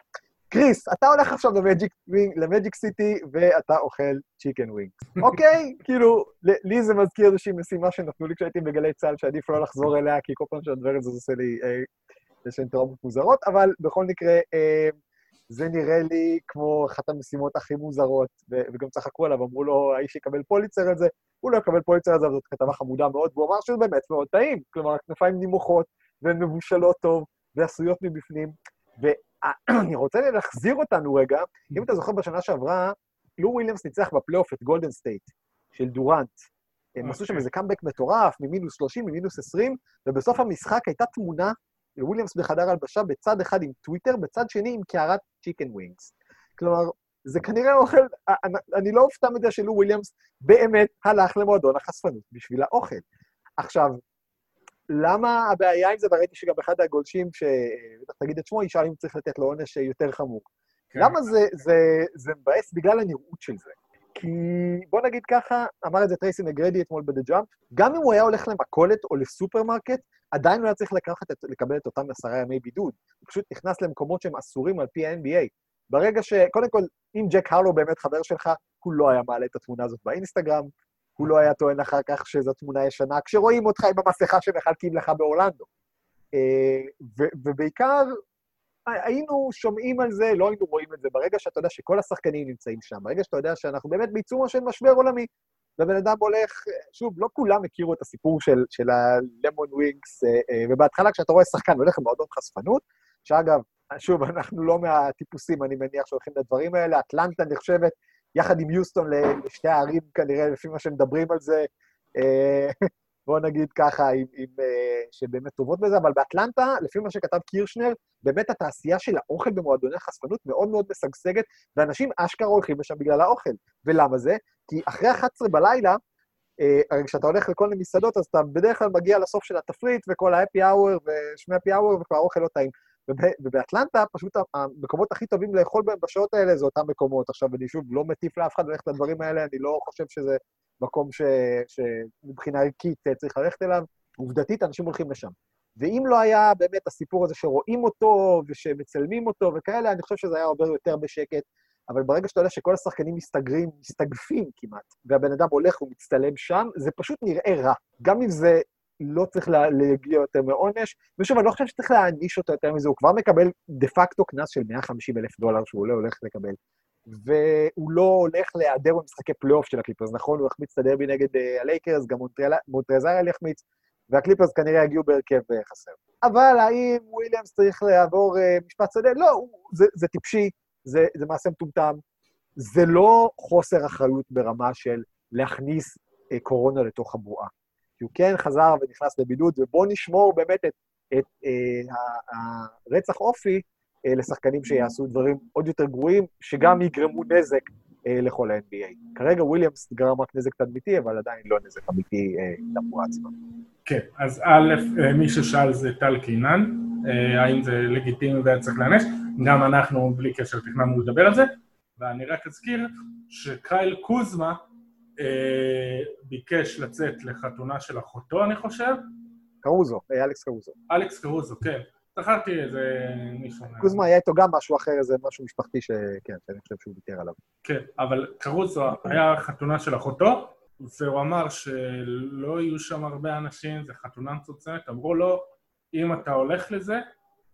קריס, אתה הולך עכשיו למג'יק, למג'יק סיטי ואתה אוכל chicken wings. אוקיי? כאילו, לי זה מזכיר איזושהי משימה שנתנו לי כשהייתי בגלי צה"ל, שעדיף לא לחזור אליה, כי כל פעם זה, זה עושה לי אה, איזשהן טראומות מוזרות, אבל בכל מקרה, אה, זה נראה לי כמו אחת המשימות הכי מוזרות, וגם צחקו עליו, אמרו לו, האיש יקבל פוליצר על זה, הוא לא יקבל פוליצר על זה, אבל זאת כתבה חמודה מאוד, והוא אמר שזה באמת מאוד טעים, כלומר, הכנפיים נימוחות, והן מבושלות טוב, ועשויות מבפנים, ואני רוצה להחזיר אותנו רגע, אם אתה זוכר בשנה שעברה, לו וויליאמס ניצח בפלייאוף את גולדן סטייט של דורנט. הם עשו שם אוקיי. איזה קאמבק מטורף, ממינוס 30, ממינוס 20, ובסוף המשחק הייתה תמונה וויליאמס בחדר הלבשה בצד אחד עם טוויטר, בצד שני עם קערת chicken wings. כלומר, זה כנראה אוכל, אני, אני לא אופתע מזה שלו וויליאמס באמת הלך למועדון החשפנות בשביל האוכל. עכשיו, למה הבעיה עם זה, וראיתי שגם אחד הגולשים, שבטח תגיד את שמו, ישאל אם צריך לתת לו עונש יותר חמור. כן. למה זה, זה, זה מבאס? בגלל הנראות של זה. כי בוא נגיד ככה, אמר את זה טרייסי מקגריידי אתמול בדה ג'אמפ, גם אם הוא היה הולך למכולת או לסופרמרקט, עדיין הוא היה צריך לקחת את, לקבל את אותם עשרה ימי בידוד. הוא פשוט נכנס למקומות שהם אסורים על פי ה-NBA. ברגע ש... קודם כל, אם ג'ק הרלו באמת חבר שלך, הוא לא היה מעלה את התמונה הזאת באינסטגרם, הוא לא היה טוען אחר כך שזו תמונה ישנה, כשרואים אותך עם המסכה שמחלקים לך באורלנדו. אה, ובעיקר, היינו שומעים על זה, לא היינו רואים את זה. ברגע שאתה יודע שכל השחקנים נמצאים שם, ברגע שאתה יודע שאנחנו באמת בעיצומו של משבר עולמי, והבן אדם הולך, שוב, לא כולם הכירו את הסיפור של, של הלמון ווינגס, אה, אה, ובהתחלה כשאתה רואה שחקן הולך למועדון חשפנות, שאגב, שוב, אנחנו לא מהטיפוסים, אני מניח, שהולכים לדברים האלה, אטלנטה נחשבת, יחד עם יוסטון, לשתי הערים, כנראה, לפי מה שמדברים על זה, אה, בואו נגיד ככה, עם, עם, אה, שבאמת טובות בזה, אבל באטלנטה, לפי מה שכתב קירשנר, באמת התעשייה של האוכל במועדוני חשפנות מאוד מאוד משגשגת, ואנשים אשכרה הולכים לשם בגלל האוכל. ולמה זה? כי אחרי 11 בלילה, אה, כשאתה הולך לכל מיני מסעדות, אז אתה בדרך כלל מגיע לסוף של התפריט, וכל האפי האוור ושמי אפי האוור, וכבר האוכל לא טעים. ובאטלנטה, פשוט המקומות הכי טובים לאכול בהם בשעות האלה זה אותם מקומות. עכשיו, אני שוב לא מטיף לאף אחד ללכת לדברים האלה, אני לא חושב שזה מקום ש, שמבחינה ערכית צריך ללכת אליו. עובדתית, אנשים הולכים לשם. ואם לא היה באמת הסיפור הזה שרואים אותו ושמצלמים אותו וכאלה, אני חושב שזה היה עובר יותר בשקט. אבל ברגע שאתה יודע שכל השחקנים מסתגרים, מסתגפים כמעט, והבן אדם הולך ומצטלם שם, זה פשוט נראה רע. גם אם זה לא צריך להגיע יותר מעונש, ושוב, אני לא חושב שצריך להעניש אותו יותר מזה, הוא כבר מקבל דה פקטו קנס של 150 אלף דולר שהוא לא הולך לקבל. והוא לא הולך להיעדר במשחקי פלייאוף של הקליפרס, נכון? הוא יחמיץ את הדרבי נגד אה, הלייקרס, גם מונטרז הראל יחמיץ, והקליפרס כנראה יגיעו בהרכב אה, חסר. אבל האם וויליאמס צריך לעבור אה, משפט שדה? לא, זה, זה טיפשי, זה, זה מעשה מטומטם. זה לא חוסר אחריות ברמה של להכניס קורונה לתוך הבועה. כי הוא כן חזר ונכנס לבידוד, ובואו נשמור באמת את, את אה, הרצח אופי לשחקנים שיעשו דברים עוד יותר גרועים, שגם יגרמו נזק uh, לכל ה-NBA. כרגע וויליאמס גרם רק נזק תדמיתי, אבל עדיין לא נזק אמיתי לבועה עצמה. כן, אז א', מי ששאל זה טל קינן, האם זה לגיטימי והיה צריך להיענש, גם אנחנו בלי קשר תכננו לדבר על זה, ואני רק אזכיר שקייל קוזמה אה, ביקש לצאת לחתונה של אחותו, אני חושב. קרוזו, אה, אלכס קרוזו. אלכס קרוזו, כן. זכרתי איזה מישהו. קוזמה היה איתו גם משהו אחר, איזה משהו משפחתי שכן, שאני חושב שהוא ויתר עליו. כן, אבל קרוזו היה חתונה של אחותו, והוא אמר שלא יהיו שם הרבה אנשים, זה חתונה מצוצמת, אמרו לו, אם אתה הולך לזה,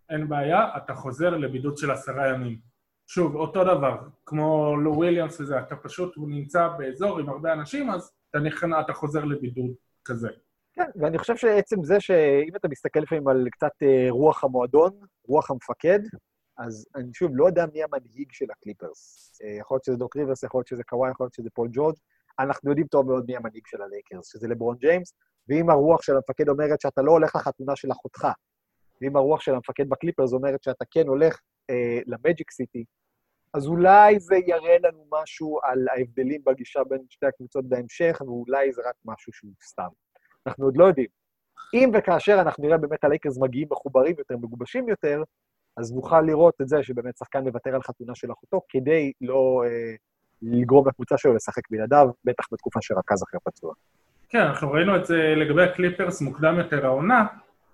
אין בעיה, אתה חוזר לבידוד של עשרה ימים. שוב, אותו דבר, כמו לו וויליאמס וזה, אתה פשוט, הוא נמצא באזור עם הרבה אנשים, אז אתה נכנע, אתה חוזר לבידוד כזה. כן, ואני חושב שעצם זה שאם אתה מסתכל לפעמים על קצת אה, רוח המועדון, רוח המפקד, אז אני שוב לא יודע מי המנהיג של הקליפרס. אה, יכול להיות שזה דוק ריברס, יכול להיות שזה קוואי, יכול להיות שזה פול ג'ורג'. אנחנו יודעים טוב מאוד מי המנהיג של הלייקרס, שזה לברון ג'יימס, ואם הרוח של המפקד אומרת שאתה לא הולך לחתונה של אחותך, ואם הרוח של המפקד בקליפרס אומרת שאתה כן הולך אה, למג'יק סיטי, אז אולי זה יראה לנו משהו על ההבדלים בגישה בין שתי הקבוצות בהמשך, ואולי זה רק משהו שהוא סתם. אנחנו עוד לא יודעים. אם וכאשר אנחנו נראה באמת הלייקרס מגיעים מחוברים יותר, מגובשים יותר, אז נוכל לראות את זה שבאמת שחקן מוותר על חתונה של אחותו, כדי לא אה, לגרום לקבוצה שלו לשחק בלעדיו, בטח בתקופה שרכז אחר פצוע. כן, אנחנו ראינו את זה לגבי הקליפרס מוקדם יותר העונה,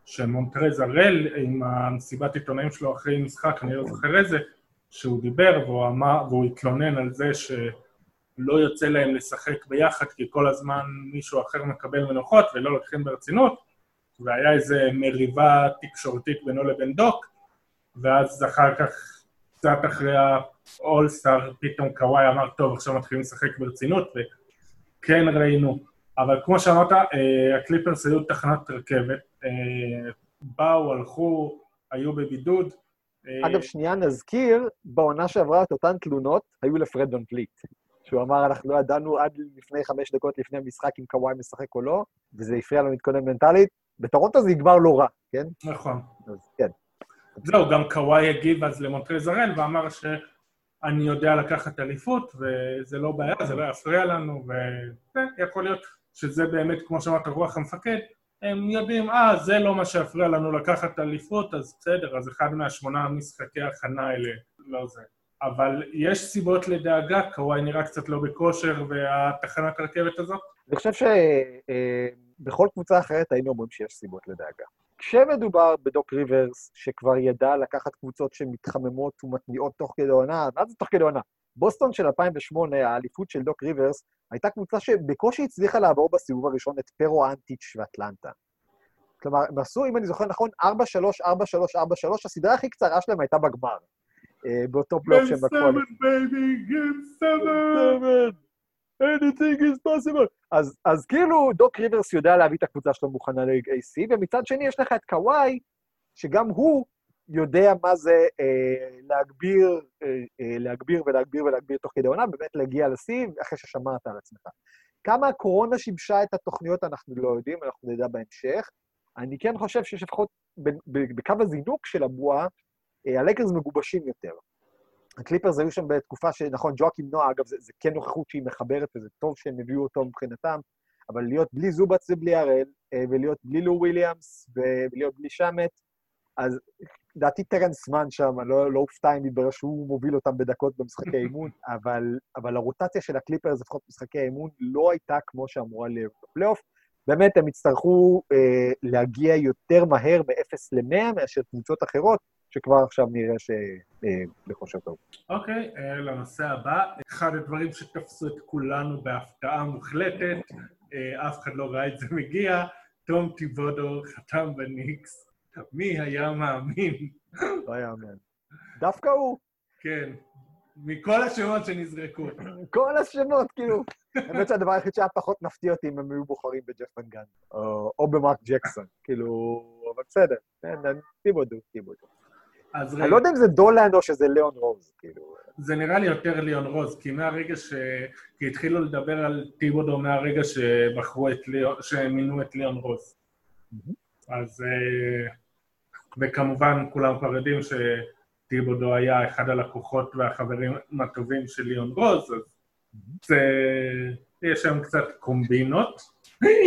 שמונטרז הראל, עם המסיבת עיתונאים שלו אחרי משחק, אני לא זוכר איזה, שהוא דיבר והוא אמר, והוא התלונן על זה שלא יוצא להם לשחק ביחד, כי כל הזמן מישהו אחר מקבל מנוחות ולא לוקחים ברצינות, והיה איזה מריבה תקשורתית בינו לבין דוק, ואז אחר כך, קצת אחרי האולסטאר, פתאום קוואי אמר, טוב, עכשיו מתחילים לשחק ברצינות, וכן ראינו. אבל כמו שאמרת, אה, הקליפרס היו תחנת רכבת, אה, באו, הלכו, היו בבידוד. אה, אגב, שנייה נזכיר, בעונה שעברה את אותן תלונות היו לפרד ון פליט. שהוא אמר, אנחנו לא ידענו עד לפני חמש דקות לפני המשחק אם קוואי משחק או לא, וזה הפריע לנו להתכונן מנטלית. בטורונטו זה יגבר לא רע, כן? נכון. אז כן. זהו, גם קוואי הגיב אז למונטרז הראל ואמר שאני יודע לקחת אליפות, וזה לא בעיה, זה לא יפריע לנו, ויכול להיות שזה באמת, כמו שאמרת, רוח המפקד, הם יודעים, אה, זה לא מה שיפריע לנו לקחת אליפות, אז בסדר, אז אחד מהשמונה משחקי הכנה האלה, לא זה. אבל יש סיבות לדאגה, קוואי נראה קצת לא בכושר, והתחנת הרכבת הזאת? אני חושב שבכל אה, קבוצה אחרת היינו אומרים שיש סיבות לדאגה. כשמדובר בדוק ריברס, שכבר ידע לקחת קבוצות שמתחממות ומתניעות תוך כדי עונה, מה זה תוך כדי עונה? בוסטון של 2008, האליפות של דוק ריברס, הייתה קבוצה שבקושי הצליחה לעבור בסיבוב הראשון את פרו אנטיץ' ואטלנטה. כלומר, הם עשו, אם אני זוכר נכון, 4-3, 4-3, 4-3, הסדרה הכי קצרה שלהם הייתה בגמר. אה, באותו פלייאוף שהם possible. אז, אז כאילו דוק ריברס יודע להביא את הקבוצה שלו מוכנה ל-AC, ומצד שני יש לך את קוואי, שגם הוא יודע מה זה אה, להגביר, אה, אה, להגביר ולהגביר ולהגביר תוך כדי עונה, באמת להגיע לשיא אחרי ששמרת על עצמך. כמה הקורונה שיבשה את התוכניות אנחנו לא יודעים, אנחנו נדע בהמשך. אני כן חושב שיש לפחות בקו הזינוק של הבועה, אה, הלייקרס מגובשים יותר. הקליפרס היו שם בתקופה שנכון, ג'ואקים נועה, אגב, זה, זה כן נוכחות שהיא מחברת, וזה טוב שהם הביאו אותו מבחינתם, אבל להיות בלי זובץ ובלי הראל, אה, ולהיות בלי לו וויליאמס, ולהיות בלי שמט, אז לדעתי טרנס מן שם, לא, לא אופתע אם יתברר שהוא מוביל אותם בדקות במשחקי אימון, אבל, אבל הרוטציה של הקליפרס, לפחות במשחקי האימון, לא הייתה כמו שאמורה להיות בפלייאוף. באמת, הם יצטרכו אה, להגיע יותר מהר מ-0 ל-100 מאשר קבוצות אחרות, שכבר עכשיו נראה שבכושר אה, טוב. אוקיי, okay, אה, לנושא הבא. אחד הדברים שתפסו את כולנו בהפתעה מוחלטת, אה, אף אחד לא ראה את זה מגיע, תום טיבודו חתם בניקס. מי היה מאמין? לא יאמן. דווקא הוא. כן. מכל השמות שנזרקו. כל השמות, כאילו. האמת שהדבר היחיד שהיה פחות מפתיע אותי אם הם היו בוחרים בג'ף ונגן, או במרק ג'קסון, כאילו, אבל בסדר, טיבודו, טיבודו. אני לא יודע אם זה דולנד או שזה ליאון רוז, כאילו. זה נראה לי יותר ליאון רוז, כי מהרגע ש... כי התחילו לדבר על טיבודו מהרגע שבחרו את ליאון, שמינו את ליאון רוז. אז... אה, וכמובן, כולם כבר יודעים שטיבודו היה אחד הלקוחות והחברים הטובים של ליאון רוז, אז זה... יש שם קצת קומבינות.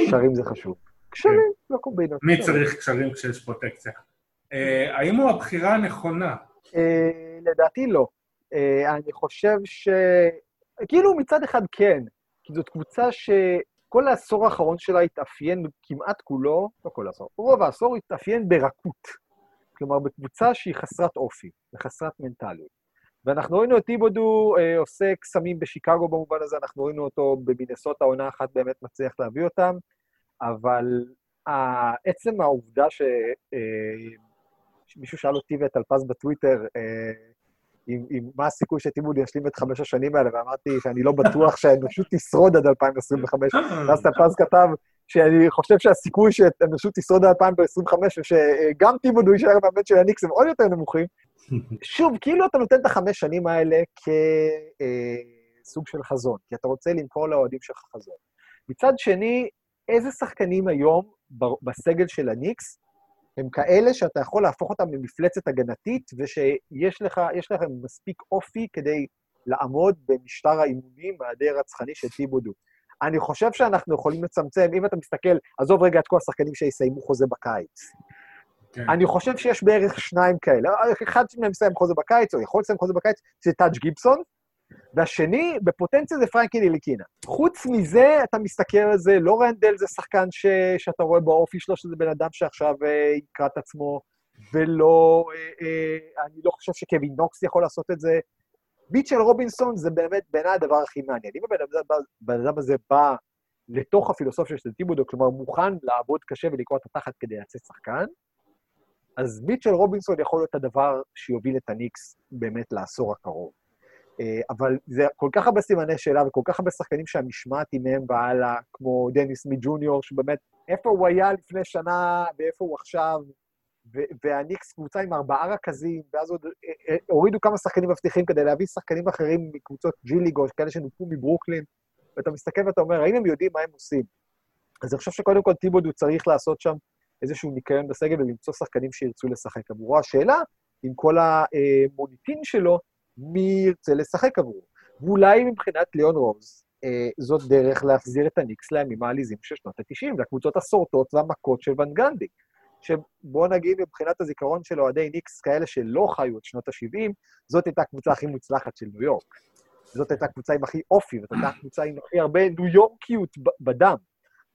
קשרים זה חשוב. קשרים, לא קומבינות. מי צריך קשרים כשיש פרוטקציה? אה, האם הוא הבחירה הנכונה? אה, לדעתי לא. אה, אני חושב ש... כאילו מצד אחד כן, כי זאת קבוצה שכל העשור האחרון שלה התאפיין כמעט כולו, לא כל העשור, רוב העשור התאפיין ברכות. כלומר, בקבוצה שהיא חסרת אופי וחסרת מנטליות. ואנחנו ראינו את טיבודו אה, עושה קסמים בשיקגו במובן הזה, אנחנו ראינו אותו במינסות העונה אחת באמת מצליח להביא אותם, אבל עצם העובדה ש... אה, מישהו שאל אותי ואת אלפז בטוויטר, אה, עם, עם מה הסיכוי שטימוד ישלים את חמש השנים האלה, ואמרתי שאני לא בטוח שהאנושות תשרוד עד 2025. ואז טלפז כתב שאני חושב שהסיכוי שהאנושות תשרוד עד 2025, ושגם טימוד הוא יישאר מאמן של הניקס, הם עוד יותר נמוכים. שוב, כאילו אתה נותן את החמש שנים האלה כסוג של חזון, כי אתה רוצה למכור לאוהדים שלך חזון. מצד שני, איזה שחקנים היום בסגל של הניקס הם כאלה שאתה יכול להפוך אותם למפלצת הגנתית, ושיש לך, לכם מספיק אופי כדי לעמוד במשטר האימונים הדי רצחני של טיבודו. אני חושב שאנחנו יכולים לצמצם, אם אתה מסתכל, עזוב רגע את כל השחקנים שיסיימו חוזה בקיץ. כן. אני חושב שיש בערך שניים כאלה. אחד מהם מסיים חוזה בקיץ, או יכול לסיים חוזה בקיץ, זה טאג' גיבסון, והשני, בפוטנציה זה פרנקי ליליקינה. חוץ מזה, אתה מסתכל על זה, לא רנדל זה שחקן ש... שאתה רואה באופי שלו, שזה בן אדם שעכשיו אה, יקרא את עצמו, ולא, אה, אה, אני לא חושב שקווין נוקס יכול לעשות את זה. ביטשל רובינסון זה באמת בעיניי הדבר הכי מעניין. אם הבן אדם הזה בא לתוך הפילוסופיה של טיבודו, כלומר מוכן לעבוד קשה ולקרוא את התחת כדי לצאת שחקן, אז מיטשל רובינסון יכול להיות הדבר שיוביל את הניקס באמת לעשור הקרוב. אה, אבל זה כל כך הרבה סימני שאלה וכל כך הרבה שחקנים שהמשמעת היא מהם והלאה, כמו דניס מי ג'וניור, שבאמת, איפה הוא היה לפני שנה ואיפה הוא עכשיו, והניקס קבוצה עם ארבעה רכזים, ואז עוד אה, אה, הורידו כמה שחקנים מבטיחים כדי להביא שחקנים אחרים מקבוצות ג'י או כאלה שנופו מברוקלין, ואתה מסתכל ואתה אומר, האם הם יודעים מה הם עושים? אז אני חושב שקודם כל טיבודו צריך לעשות שם איזשהו ניקיון בסגל ולמצוא שחקנים שירצו לשחק עבורו. השאלה, עם כל המוניטין שלו, מי ירצה לשחק עבורו. ואולי מבחינת ליאון רוז, אה, זאת דרך להחזיר את הניקס לימים העליזים של שנות ה-90, לקבוצות הסורטות והמכות של ון גנדי. שבוא נגיד, מבחינת הזיכרון של אוהדי ניקס, כאלה שלא חיו את שנות ה-70, זאת הייתה הקבוצה הכי מוצלחת של ניו יורק. זאת הייתה הקבוצה עם הכי אופי, זאת הייתה הקבוצה עם הכי הרבה ניו יורקיות בדם.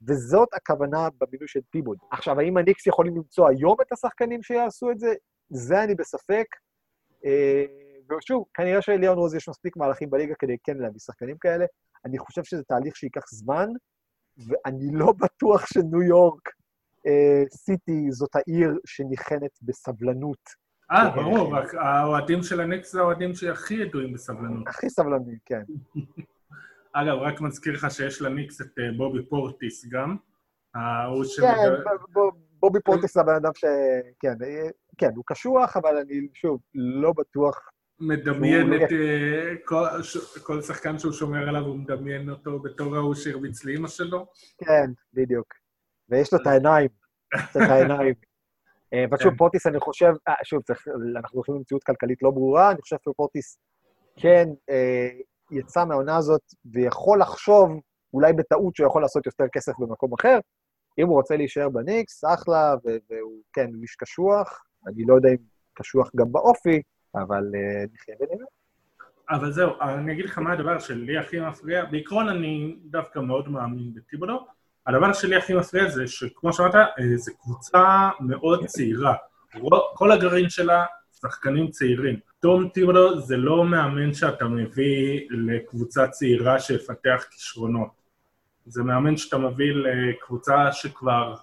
וזאת הכוונה במינוי של פיבוד. עכשיו, האם הניקס יכולים למצוא היום את השחקנים שיעשו את זה? זה אני בספק. אה, ושוב, כנראה שליאון רוז יש מספיק מהלכים בליגה כדי כן להביא שחקנים כאלה. אני חושב שזה תהליך שייקח זמן, ואני לא בטוח שניו יורק אה, סיטי זאת העיר שניחנת בסבלנות. אה, ברור, רק האוהדים של הניקס זה האוהדים שהכי ידועים בסבלנות. הכי סבלנים, כן. אגב, רק מזכיר לך שיש לניקס את אה, בובי פורטיס גם. ההוא ש... כן, בובי פורטיס זה הבן אדם ש... כן, אה, כן, הוא קשוח, אבל אני, שוב, לא בטוח מדמיין את uh, כל שחקן שהוא שומר עליו, הוא מדמיין אותו בתור ההוא שהרביץ לאימא שלו? כן, בדיוק. ויש לו את העיניים, את העיניים. אה, ושוב, כן. פורטיס, אני חושב, אה, שוב, אנחנו הולכים למציאות כלכלית לא ברורה, אני חושב שפורטיס כן יצא מהעונה הזאת ויכול לחשוב, אולי בטעות, שהוא יכול לעשות יותר כסף במקום אחר. אם הוא רוצה להישאר בניקס, אחלה, והוא, כן, הוא איש קשוח, אני לא יודע אם קשוח גם באופי, אבל אה, נחיה ונראה. אבל זהו, אני אגיד לך מה הדבר שלי הכי מפריע. בעיקרון אני דווקא מאוד מאמין בטיבודו. הדבר שלי הכי מפריע זה שכמו שאמרת, אה, זו קבוצה מאוד צעירה. כל הגרעין שלה שחקנים צעירים. תום טיבודו זה לא מאמן שאתה מביא לקבוצה צעירה שיפתח כישרונות. זה מאמן שאתה מביא לקבוצה שכבר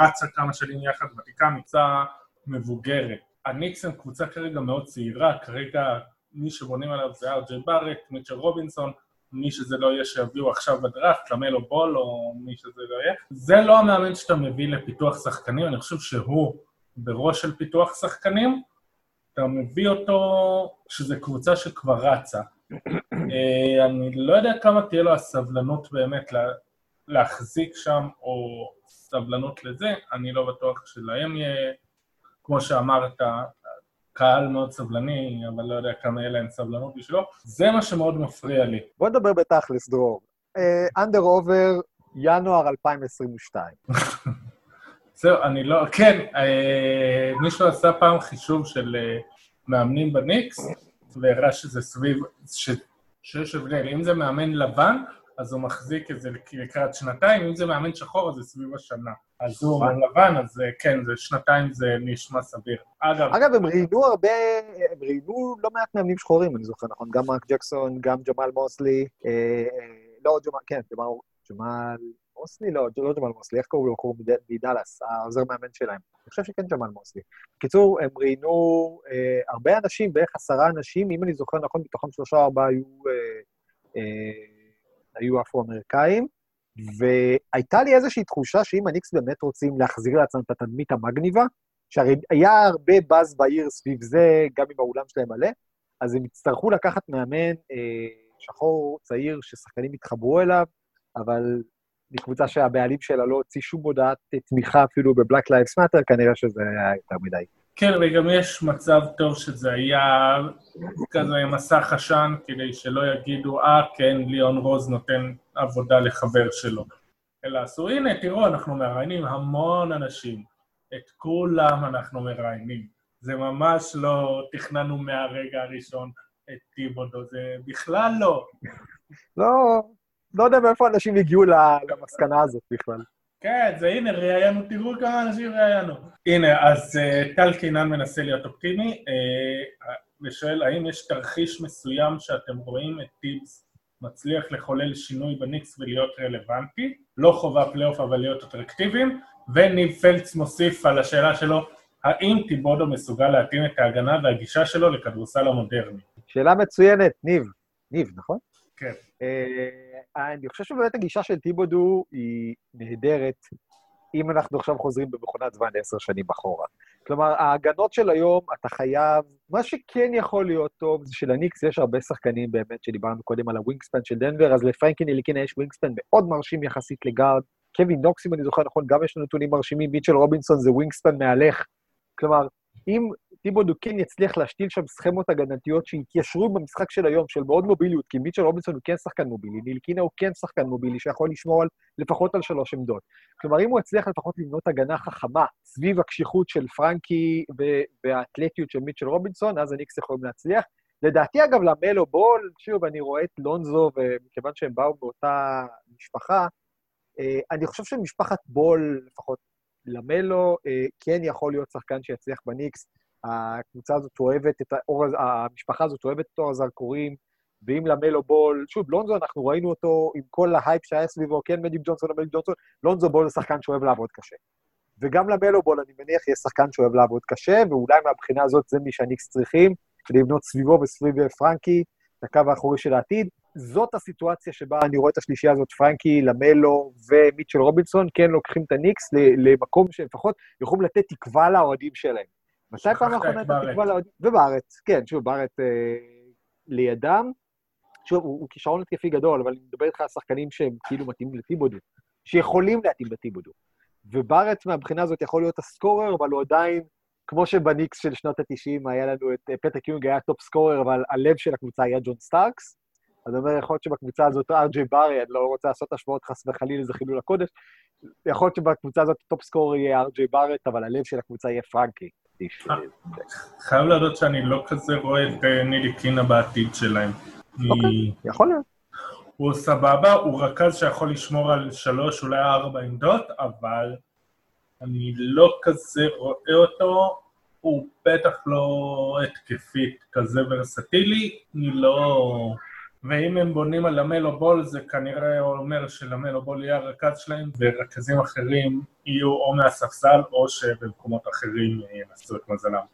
רצה כמה שנים יחד, ותיקה, מקצה מבוגרת. הניקס הם קבוצה כרגע מאוד צעירה, כרגע מי שבונים עליו זה ארג'י בארט, מיטשל רובינסון, מי שזה לא יהיה שיביאו עכשיו בדראפט, קמלו בול או מי שזה לא יהיה. זה לא המאמן שאתה מביא לפיתוח שחקנים, אני חושב שהוא בראש של פיתוח שחקנים, אתה מביא אותו, שזו קבוצה שכבר רצה. אה, אני לא יודע כמה תהיה לו הסבלנות באמת להחזיק שם, או סבלנות לזה, אני לא בטוח שלהם יהיה כמו שאמרת, קהל מאוד סבלני, אבל לא יודע כמה יהיה להם סבלנות בשבילו. זה מה שמאוד מפריע לי. בוא נדבר בתכלס, דרור. אנדר uh, עובר, ינואר 2022. זהו, אני לא... כן, uh, מישהו עשה פעם חישוב של uh, מאמנים בניקס, והראה שזה סביב... ש... שיש הבדל. אם זה מאמן לבן, אז הוא מחזיק איזה לקראת שנתיים, אם זה מאמן שחור, אז זה סביב השנה. אזור או לבן, אז אה, כן, זה שנתיים זה נשמע סביר. אגב... אגב, הם ראיינו הרבה, הם ראיינו לא מעט מאמנים שחורים, אני זוכר נכון, גם מרק ג'קסון, גם ג'מאל מוסלי, אה, אה, לא ג'מאל, כן, ג'מאל מוסלי? לא, לא ג'מאל מוסלי, איך קוראים לו בחור מדאלאס, העוזר מאמן שלהם? אני חושב שכן ג'מאל מוסלי. בקיצור, הם ראיינו אה, הרבה אנשים, בערך עשרה אנשים, אם אני זוכר נכון, מתוכם שלושה או ארבעה היו, אה, אה, היו אפרו-אמריקאים, והייתה לי איזושהי תחושה שאם הניקס באמת רוצים להחזיר לעצמם את התדמית המגניבה, שהרי היה הרבה באז בעיר סביב זה, גם אם האולם שלהם מלא, אז הם יצטרכו לקחת מאמן אה, שחור צעיר ששחקנים יתחברו אליו, אבל מקבוצה שהבעלים שלה לא הוציא שום הודעת תמיכה אפילו ב-Black Lives Matter, כנראה שזה היה יותר מדי. כן, וגם יש מצב טוב שזה היה כזה מסך עשן, כדי שלא יגידו, אה, כן, ליאון רוז נותן עבודה לחבר שלו. אלא עשו, הנה, תראו, אנחנו מראיינים המון אנשים. את כולם אנחנו מראיינים. זה ממש לא תכננו מהרגע הראשון את טיבודו, זה בכלל לא. לא, לא יודע מאיפה אנשים הגיעו למסקנה הזאת בכלל. כן, זה הנה, ראיינו, תראו כמה אנשים ראיינו. הנה, אז uh, טל קינן מנסה להיות אופטימי, uh, ושואל, האם יש תרחיש מסוים שאתם רואים את טיבס מצליח לחולל שינוי בניקס ולהיות רלוונטי? לא חובה פלייאוף, אבל להיות אטרקטיביים. וניב פלץ מוסיף על השאלה שלו, האם טיבודו מסוגל להתאים את ההגנה והגישה שלו לכדורסל המודרני? שאלה מצוינת, ניב. ניב, נכון? כן. אה, אני חושב שבאמת הגישה של טיבודו היא נהדרת, אם אנחנו עכשיו חוזרים במכונת זמן עשר שנים אחורה. כלומר, ההגנות של היום, אתה חייב... מה שכן יכול להיות טוב זה שלניקס יש הרבה שחקנים באמת, שדיברנו קודם על ה wingspan של דנבר, אז לפרנקי ניליקינה יש wingspan מאוד מרשים יחסית לגארד. קווין נוקס, אם אני זוכר נכון, גם יש לו נתונים מרשימים, מיטשל רובינסון זה wingspan מהלך. כלומר, אם טיבודו כן יצליח להשתיל שם סכמות הגנתיות שיתיישרו במשחק של היום, של מאוד מוביליות, כי מיטשל רובינסון הוא כן שחקן מובילי, נילקינה הוא כן שחקן מובילי, שיכול לשמור על לפחות על שלוש עמדות. כלומר, אם הוא יצליח לפחות לבנות הגנה חכמה סביב הקשיחות של פרנקי והאתלטיות של מיטשל רובינסון, אז הניקס יכולים להצליח. לדעתי, אגב, למלו בול, שוב, אני רואה את לונזו, ומכיוון שהם באו באותה משפחה, אה, אני חושב שמשפחת בול, לפחות למלו, אה, כן יכול להיות שחקן שיצליח בניקס. הקבוצה הזאת אוהבת את האור, המשפחה הזאת אוהבת את אור הזרקורים, ואם למלו בול, שוב, לונזו, אנחנו ראינו אותו עם כל ההייפ שהיה סביבו, כן מג'יק ג'ונסון, מג'יק ג'ונסון, לונזו בול זה שחקן שאוהב לעבוד קשה. וגם למלו בול, אני מניח, יהיה שחקן שאוהב לעבוד קשה, ואולי מהבחינה הזאת זה מי שהניקס צריכים, כדי לבנות סביבו וסביב פרנקי, את הקו האחורי של העתיד. זאת הסיטואציה שבה אני רואה את השלישייה הזאת, פרנקי, למלו ומיטשל רובינסון, כן לוקחים את הניקס למקום שלפחות יכולים לתת תקווה לאוהדים שלהם. מתי פעם אחרונה הייתה תקווה לאוהדים? ובארץ, כן, שוב, בארץ אה, לידם. שוב, הוא, הוא כישרון התקפי גדול, אבל אני מדבר איתך על שחקנים שהם כאילו מתאימים לטיבודו, שיכולים להתאים לטיבודו. ובארץ מהבחינה הזאת יכול להיות ה scorer, אבל הוא עדיין, כמו שבניקס של שנות ה-90 היה לנו את אה, פטריק יואינג היה top scorer, אבל הלב של הקבוצה היה ג'ון סטארקס. אז אני אומר, יכול להיות שבקבוצה הזאת ארג'יי בארט, אני לא רוצה לעשות השוואות חס וחלילה, זה חילול הקודש, יכול להיות שבקבוצה הזאת top scorer יהיה ארג'יי בארט, אבל הלב של הקבוצה יהיה פרנקי. אה, חייב להודות שאני לא כזה רואה את אה, נטיליקינה בעתיד שלהם. אוקיי, יכול להיות. הוא סבבה, הוא רכז שיכול לשמור על שלוש, אולי ארבע עמדות, אבל אני לא כזה רואה אותו, הוא בטח לא התקפית כזה ורסטילי, אני לא... ואם הם בונים על למלו בול, זה כנראה אומר שלמלו בול יהיה הרכז שלהם, ורכזים אחרים יהיו או מהספסל, או שבמקומות אחרים ינסו את מזלם.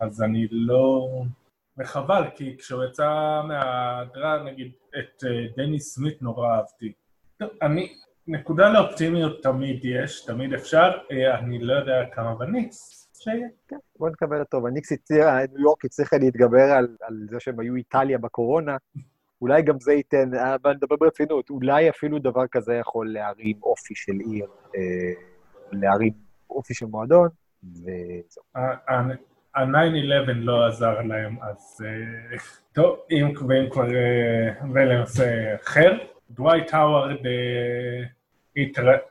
אז אני לא... וחבל, כי כשהוא יצא מהדרה, נגיד, את אה, דני סמית נורא אהבתי. טוב, אני... נקודה לאופטימיות תמיד יש, תמיד אפשר, אה, אני לא יודע כמה בניקס. כן, בוא נקבל אותו. הניקס הצליחה, ניו יורק הצליחה להתגבר על זה שהם היו איטליה בקורונה, אולי גם זה ייתן, אבל נדבר ברצינות, אולי אפילו דבר כזה יכול להרים אופי של עיר, אה, להרים אופי של מועדון, וזהו. ה-9-11 לא עזר להם, אז אה, טוב, אם כבר, אה, ולנושא אחר, דווייט האווארד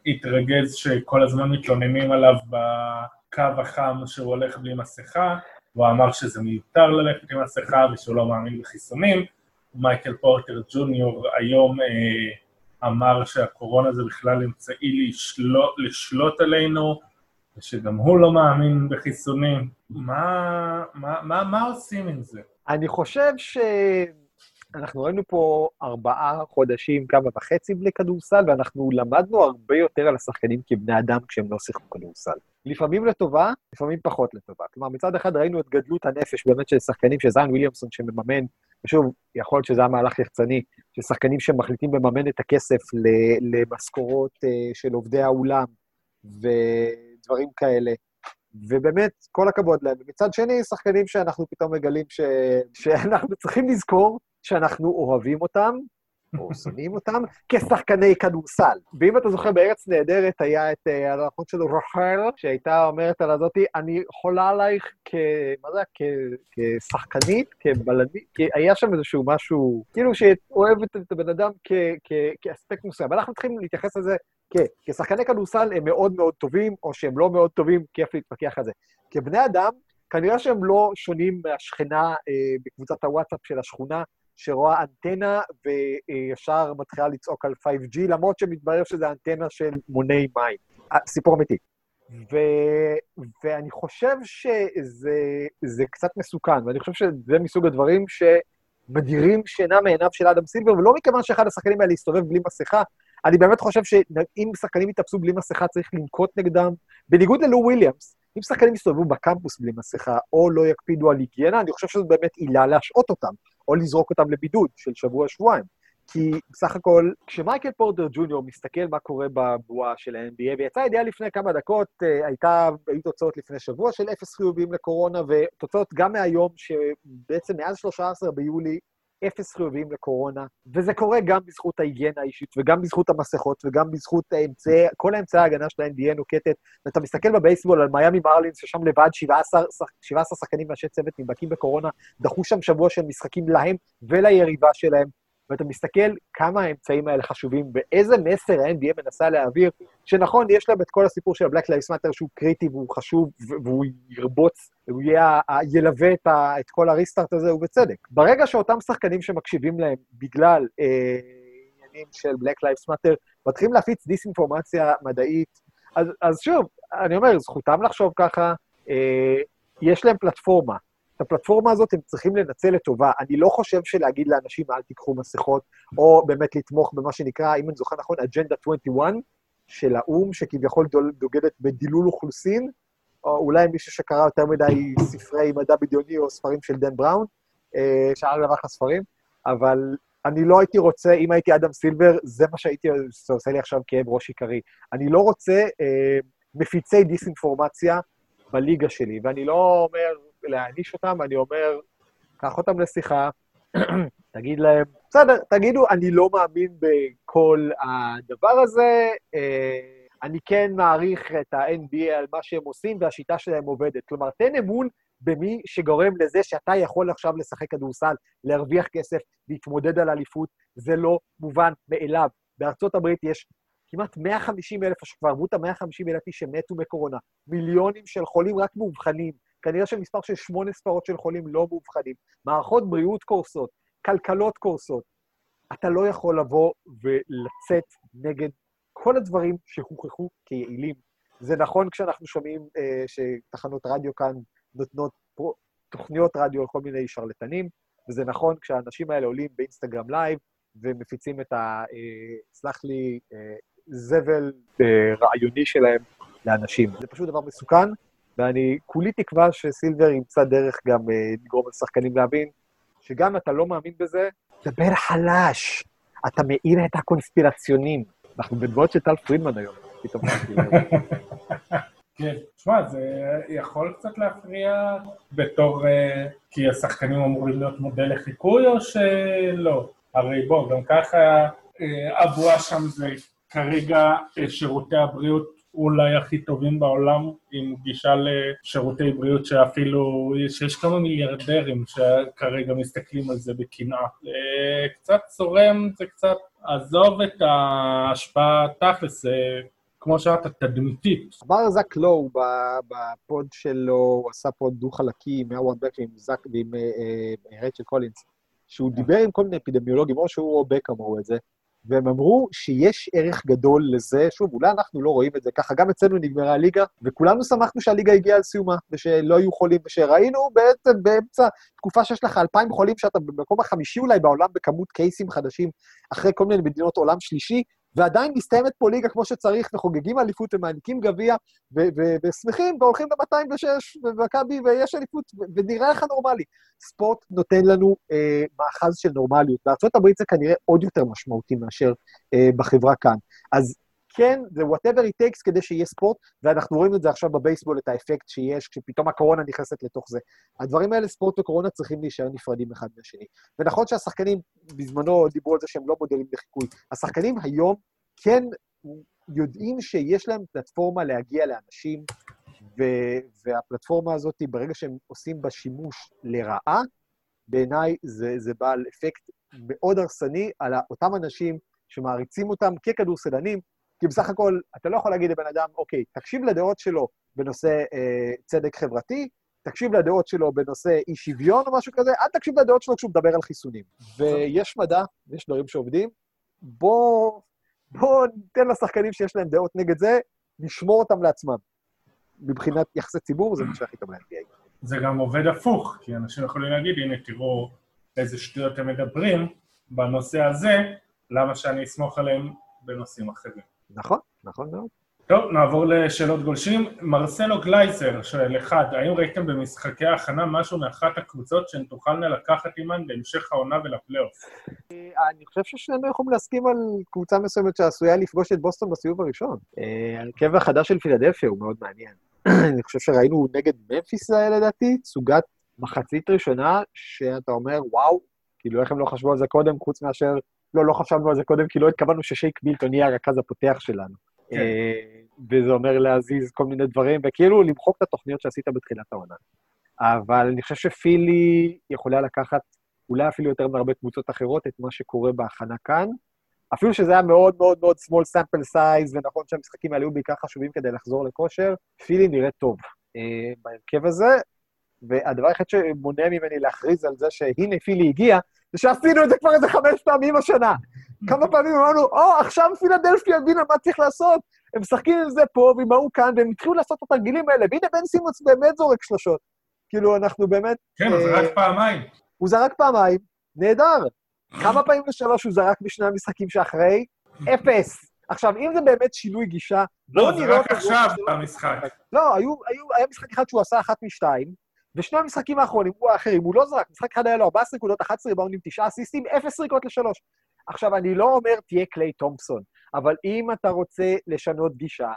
התרגז שכל הזמן מתלוננים עליו בקו החם שהוא הולך בלי מסכה, הוא אמר שזה מיותר ללכת עם מסכה ושהוא לא מאמין בחיסונים. מייקל פורטר ג'וניור היום אה, אמר שהקורונה זה בכלל אמצעי לשלוט, לשלוט עלינו, ושגם הוא לא מאמין בחיסונים. מה, מה, מה, מה עושים עם זה? אני חושב שאנחנו ראינו פה ארבעה חודשים, כמה וחצי בלי כדורסל, ואנחנו למדנו הרבה יותר על השחקנים כבני אדם כשהם לא שיחקו כדורסל. לפעמים לטובה, לפעמים פחות לטובה. כלומר, מצד אחד ראינו את גדלות הנפש באמת של שחקנים, של זיין וויליאמסון שמממן, ושוב, יכול להיות שזה היה מהלך יחצני, של שחקנים שמחליטים לממן את הכסף למשכורות אה, של עובדי האולם ודברים כאלה. ובאמת, כל הכבוד להם. ומצד שני, שחקנים שאנחנו פתאום מגלים ש... שאנחנו צריכים לזכור שאנחנו אוהבים אותם, או שונאים אותם, כשחקני כדורסל. ואם אתה זוכר, בארץ נהדרת היה את אה, האחות שלו, רחל, שהייתה אומרת על הזאתי, אני חולה עלייך כ... מה זה? כשחקנית, כבלנית, כי היה שם איזשהו משהו, כאילו שאוהבת את הבן אדם. כאספקט מסוים. ואנחנו צריכים להתייחס לזה כ... כשחקני כדורסל הם מאוד מאוד טובים, או שהם לא מאוד טובים, כיף להתווכח על זה. כבני אדם, כנראה שהם לא שונים מהשכנה אה, בקבוצת הוואטסאפ של השכונה, שרואה אנטנה וישר מתחילה לצעוק על 5G, למרות שמתברר שזה אנטנה של מוני מים. אה, סיפור אמיתי. ו... ואני חושב שזה קצת מסוכן, ואני חושב שזה מסוג הדברים שמדירים שינה מעיניו של אדם סילבר, ולא מכיוון שאחד השחקנים האלה יסתובב בלי מסכה, אני באמת חושב שאם שחקנים יתאפסו בלי מסכה, צריך לנקוט נגדם. בניגוד ללו וויליאמס, אם שחקנים יסתובבו בקמפוס בלי מסכה, או לא יקפידו על היגיינה, אני חושב שזו באמת עילה להשעות אותם. או לזרוק אותם לבידוד של שבוע-שבועיים. כי בסך הכל, כשמייקל פורטר ג'וניור מסתכל מה קורה בבועה של ה-NBA, ויצאה ידיעה לפני כמה דקות, אה, הייתה, היו תוצאות לפני שבוע של אפס חיובים לקורונה, ותוצאות גם מהיום, שבעצם מאז 13 ביולי אפס חיוביים לקורונה, וזה קורה גם בזכות ההיגיינה האישית, וגם בזכות המסכות, וגם בזכות האמצעי, כל האמצעי ההגנה של ה-NBA נוקטת. ואתה מסתכל בבייסבול על מיאמי מרלינס, ששם לבד 17, 17 שחקנים ואנשי צוות נדבקים בקורונה, דחו שם שבוע של משחקים להם וליריבה שלהם, ואתה מסתכל כמה האמצעים האלה חשובים, ואיזה מסר ה-NBA מנסה להעביר, שנכון, יש להם את כל הסיפור של ה-Black Lives Matter שהוא קריטי והוא חשוב, והוא ירבוץ, והוא יהיה, ילווה את, ה, את כל הריסטארט הזה, ובצדק. ברגע שאותם שחקנים שמקשיבים להם בגלל אה, עניינים של Black Lives Matter, מתחילים להפיץ דיסאינפורמציה מדעית, אז, אז שוב, אני אומר, זכותם לחשוב ככה, אה, יש להם פלטפורמה. הפלטפורמה הזאת הם צריכים לנצל לטובה. אני לא חושב שלהגיד לאנשים, אל תיקחו מסכות, או באמת לתמוך במה שנקרא, אם אני זוכר נכון, אג'נדה 21 של האו"ם, שכביכול דוגדת בדילול אוכלוסין, או אולי מישהו שקרא יותר מדי ספרי מדע בדיוני או ספרים של דן בראון, אה, שאל עליו אחלה ספרים, אבל אני לא הייתי רוצה, אם הייתי אדם סילבר, זה מה שהייתי, עושה לי עכשיו כאב ראש עיקרי. אני לא רוצה אה, מפיצי דיסאינפורמציה בליגה שלי, ואני לא אומר, להעניש אותם, אני אומר, קח אותם לשיחה, תגיד להם, בסדר, תגידו, אני לא מאמין בכל הדבר הזה, אה, אני כן מעריך את ה-NBA על מה שהם עושים והשיטה שלהם עובדת. כלומר, תן אמון במי שגורם לזה שאתה יכול עכשיו לשחק כדורסל, להרוויח כסף, להתמודד על אליפות, זה לא מובן מאליו. בארצות הברית יש כמעט 150 אלף, כבר עברו את ה-150 אלף איש שמתו מקורונה, מיליונים של חולים רק מאובחנים, כנראה שמספר של שמונה ספרות של חולים לא מאובחנים, מערכות בריאות קורסות, כלכלות קורסות. אתה לא יכול לבוא ולצאת נגד כל הדברים שהוכחו כיעילים. זה נכון כשאנחנו שומעים אה, שתחנות רדיו כאן נותנות פרו, תוכניות רדיו על כל מיני שרלטנים, וזה נכון כשהאנשים האלה עולים באינסטגרם live ומפיצים את ה... אה, סלח לי, אה, זבל אה, רעיוני שלהם לאנשים. זה פשוט דבר מסוכן, ואני כולי תקווה שסילבר ימצא דרך גם אה, לגרום לשחקנים להבין שגם אם אתה לא מאמין בזה, דבר חלש. אתה מאיר את הקונספירציונים. אנחנו בדמות של טל פרידמן היום, פתאום כן, תשמע, זה יכול קצת להפריע בתור... אה, כי השחקנים אמורים להיות מודל לחיקוי או שלא? הרי בוא, גם ככה הבועה שם זה כרגע שירותי הבריאות אולי הכי טובים בעולם, עם גישה לשירותי בריאות שאפילו, שיש כמה מיליארדרים שכרגע מסתכלים על זה בקנאה. אה, קצת צורם, זה קצת, עזוב את ההשפעה תכלס, זה כמו שאמרת, תדמיתית. אמר זק לואו ב pod שלו, הוא עשה pod דו-חלקי עם הווארד בק ועם זק ועם אה, אה, רייצ'ל ניקולס, שהוא דיבר עם כל מיני אפידמיולוגים, או שהוא או בק אמרו את זה, והם אמרו שיש ערך גדול לזה, שוב, אולי אנחנו לא רואים את זה ככה, גם אצלנו נגמרה הליגה, וכולנו שמחנו שהליגה הגיעה על סיומה, ושלא היו חולים, ושראינו בעצם באמצע תקופה שיש לך אלפיים חולים, שאתה במקום החמישי אולי בעולם בכמות קייסים חדשים, אחרי כל מיני מדינות עולם שלישי, ועדיין מסתיימת פה ליגה כמו שצריך, וחוגגים אליפות ומעניקים גביע, ושמחים, והולכים ב-206, ומכבי, ויש אליפות, ונראה לך נורמלי. ספורט נותן לנו אה, מאחז של נורמליות. בארצות הברית זה כנראה עוד יותר משמעותי מאשר אה, בחברה כאן. אז כן, זה whatever it takes כדי שיהיה ספורט, ואנחנו רואים את זה עכשיו בבייסבול, את האפקט שיש, כשפתאום הקורונה נכנסת לתוך זה. הדברים האלה, ספורט וקורונה, צריכים להישאר נפרדים אחד מהשני. ונכון שהשחקנים, בזמנו דיברו על זה שהם לא מודלים לחיקוי. השחקנים היום כן יודעים שיש להם פלטפורמה להגיע לאנשים, ו- והפלטפורמה הזאת, ברגע שהם עושים בה שימוש לרעה, בעיניי זה, זה בעל אפקט מאוד הרסני על אותם אנשים שמעריצים אותם ככדורסלנים, כי בסך הכל, אתה לא יכול להגיד לבן אדם, אוקיי, תקשיב לדעות שלו בנושא אה, צדק חברתי, תקשיב לדעות שלו בנושא אי שוויון או משהו כזה, אל תקשיב לדעות שלו כשהוא מדבר על חיסונים. ויש מדע, יש דברים שעובדים, בואו בוא ניתן לשחקנים שיש להם דעות נגד זה, נשמור אותם לעצמם. מבחינת יחסי ציבור, זה מה שהכי טוב ל-NBA. זה גם עובד הפוך, כי אנשים יכולים להגיד, הנה, תראו איזה שטויות הם מדברים בנושא הזה, למה שאני אסמוך עליהם בנושאים אחרים. נכון, נכון מאוד. טוב, נעבור לשאלות גולשים. מרסלו גלייזר שואל, אחד, האם ראיתם במשחקי ההכנה משהו מאחת הקבוצות שהן תוכלנה לקחת עימן בהמשך העונה ולפלייאוף? אני חושב ששנינו יכולים להסכים על קבוצה מסוימת שעשויה לפגוש את בוסטון בסיבוב הראשון. אה, ההרכב החדש של פילדלפיה הוא מאוד מעניין. אני חושב שראינו נגד ממפיס לדעתי, סוגת מחצית ראשונה, שאתה אומר, וואו, כאילו איך הם לא חשבו על זה קודם, חוץ מאשר, לא, לא חשבנו על זה קודם, כי לא התכוונו ששייק מילטון יהיה הרכז הפותח שלנו. כן. אה, וזה אומר להזיז כל מיני דברים, וכאילו למחוק את התוכניות שעשית בתחילת העונה. אבל אני חושב שפילי יכולה לקחת, אולי אפילו יותר מהרבה קבוצות אחרות, את מה שקורה בהכנה כאן. אפילו שזה היה מאוד מאוד מאוד small sample size, ונכון שהמשחקים האלה היו בעיקר חשובים כדי לחזור לכושר, פילי נראה טוב אה, בהרכב הזה, והדבר היחיד שמונע ממני להכריז על זה שהנה פילי הגיע, זה שעשינו את זה כבר איזה חמש פעמים השנה. כמה פעמים אמרנו, או, עכשיו פילדלפיה הבינה מה צריך לעשות, הם משחקים עם זה פה ועם ההוא כאן, והם התחילו לעשות את התרגילים האלה, והנה בן סימוץ באמת זורק שלושות. כאילו, אנחנו באמת... כן, הוא זרק אה, פעמיים. הוא זרק פעמיים, נהדר. כמה פעמים לשלוש הוא זרק בשני המשחקים שאחרי? אפס. עכשיו, אם זה באמת שינוי גישה, לא, זה רק עכשיו במשחק. לא, היה משחק אחד שהוא עשה אחת משתיים, ושני המשחקים האחרונים, הוא האחרים, הוא לא זרק, משחק אחד היה לו 14 נקודות, 11 ריבאונדים, 9 אסיסטים, 0 זריקות לשלוש. עכשיו, אני לא אומר תהיה קליי תומפסון, אבל אם אתה רוצה לשנות גישה,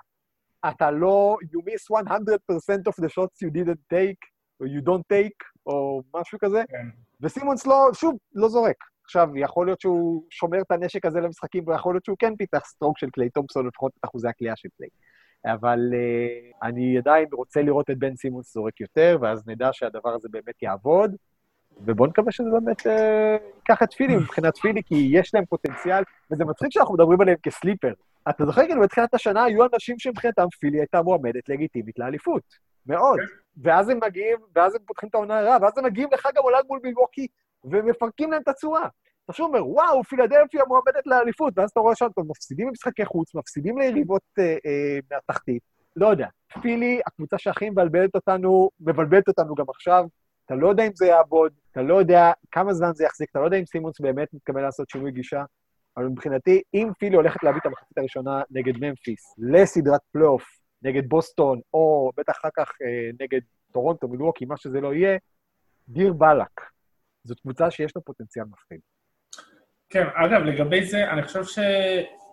אתה לא, you miss 100% of the shots you didn't take, או you don't take, או משהו כזה, כן. וסימונס לא, שוב, לא זורק. עכשיו, יכול להיות שהוא שומר את הנשק הזה למשחקים, ויכול להיות שהוא כן פיתח stroke של קליי תומפסון, לפחות את אחוזי הקליעה של קליי. אבל uh, אני עדיין רוצה לראות את בן סימונס זורק יותר, ואז נדע שהדבר הזה באמת יעבוד. ובואו נקווה שזה באמת אה, ייקח את פילי מבחינת פילי, כי יש להם פוטנציאל, וזה מצחיק שאנחנו מדברים עליהם כסליפר. אתה זוכר, כאילו, בתחילת השנה היו אנשים שמבחינתם פילי הייתה מועמדת לגיטימית לאליפות. מאוד. ואז הם מגיעים, ואז הם פותחים את העונה הרעה, ואז הם מגיעים לחג המולד מול מילווקי, ומפרקים להם את הצורה. אתה שוב אומר, וואו, פילדלפיה מועמדת לאליפות, ואז אתה רואה שם, מפסידים במשחקי חוץ, מפסידים ליריבות אה, אה, מהתחתית. לא יודע. פילי, הקבוצה שהכי מבלבלת אותנו, מבלבלת אותנו גם עכשיו, אתה לא יודע אם זה יעבוד, אתה לא יודע כמה זמן זה יחזיק, אתה לא יודע אם סימונס באמת מתכוון לעשות שינוי גישה, אבל מבחינתי, אם פילי הולכת להביא את המחצית הראשונה נגד ממפיס לסדרת פלייאוף, נגד בוסטון, או בטח אחר כך אה, נגד טורונטו, מילווקי, מה שזה לא יהיה, דיר באלק. זאת קבוצה שיש לה פוטנציאל מפחיד. כן, אגב, לגבי זה, אני חושב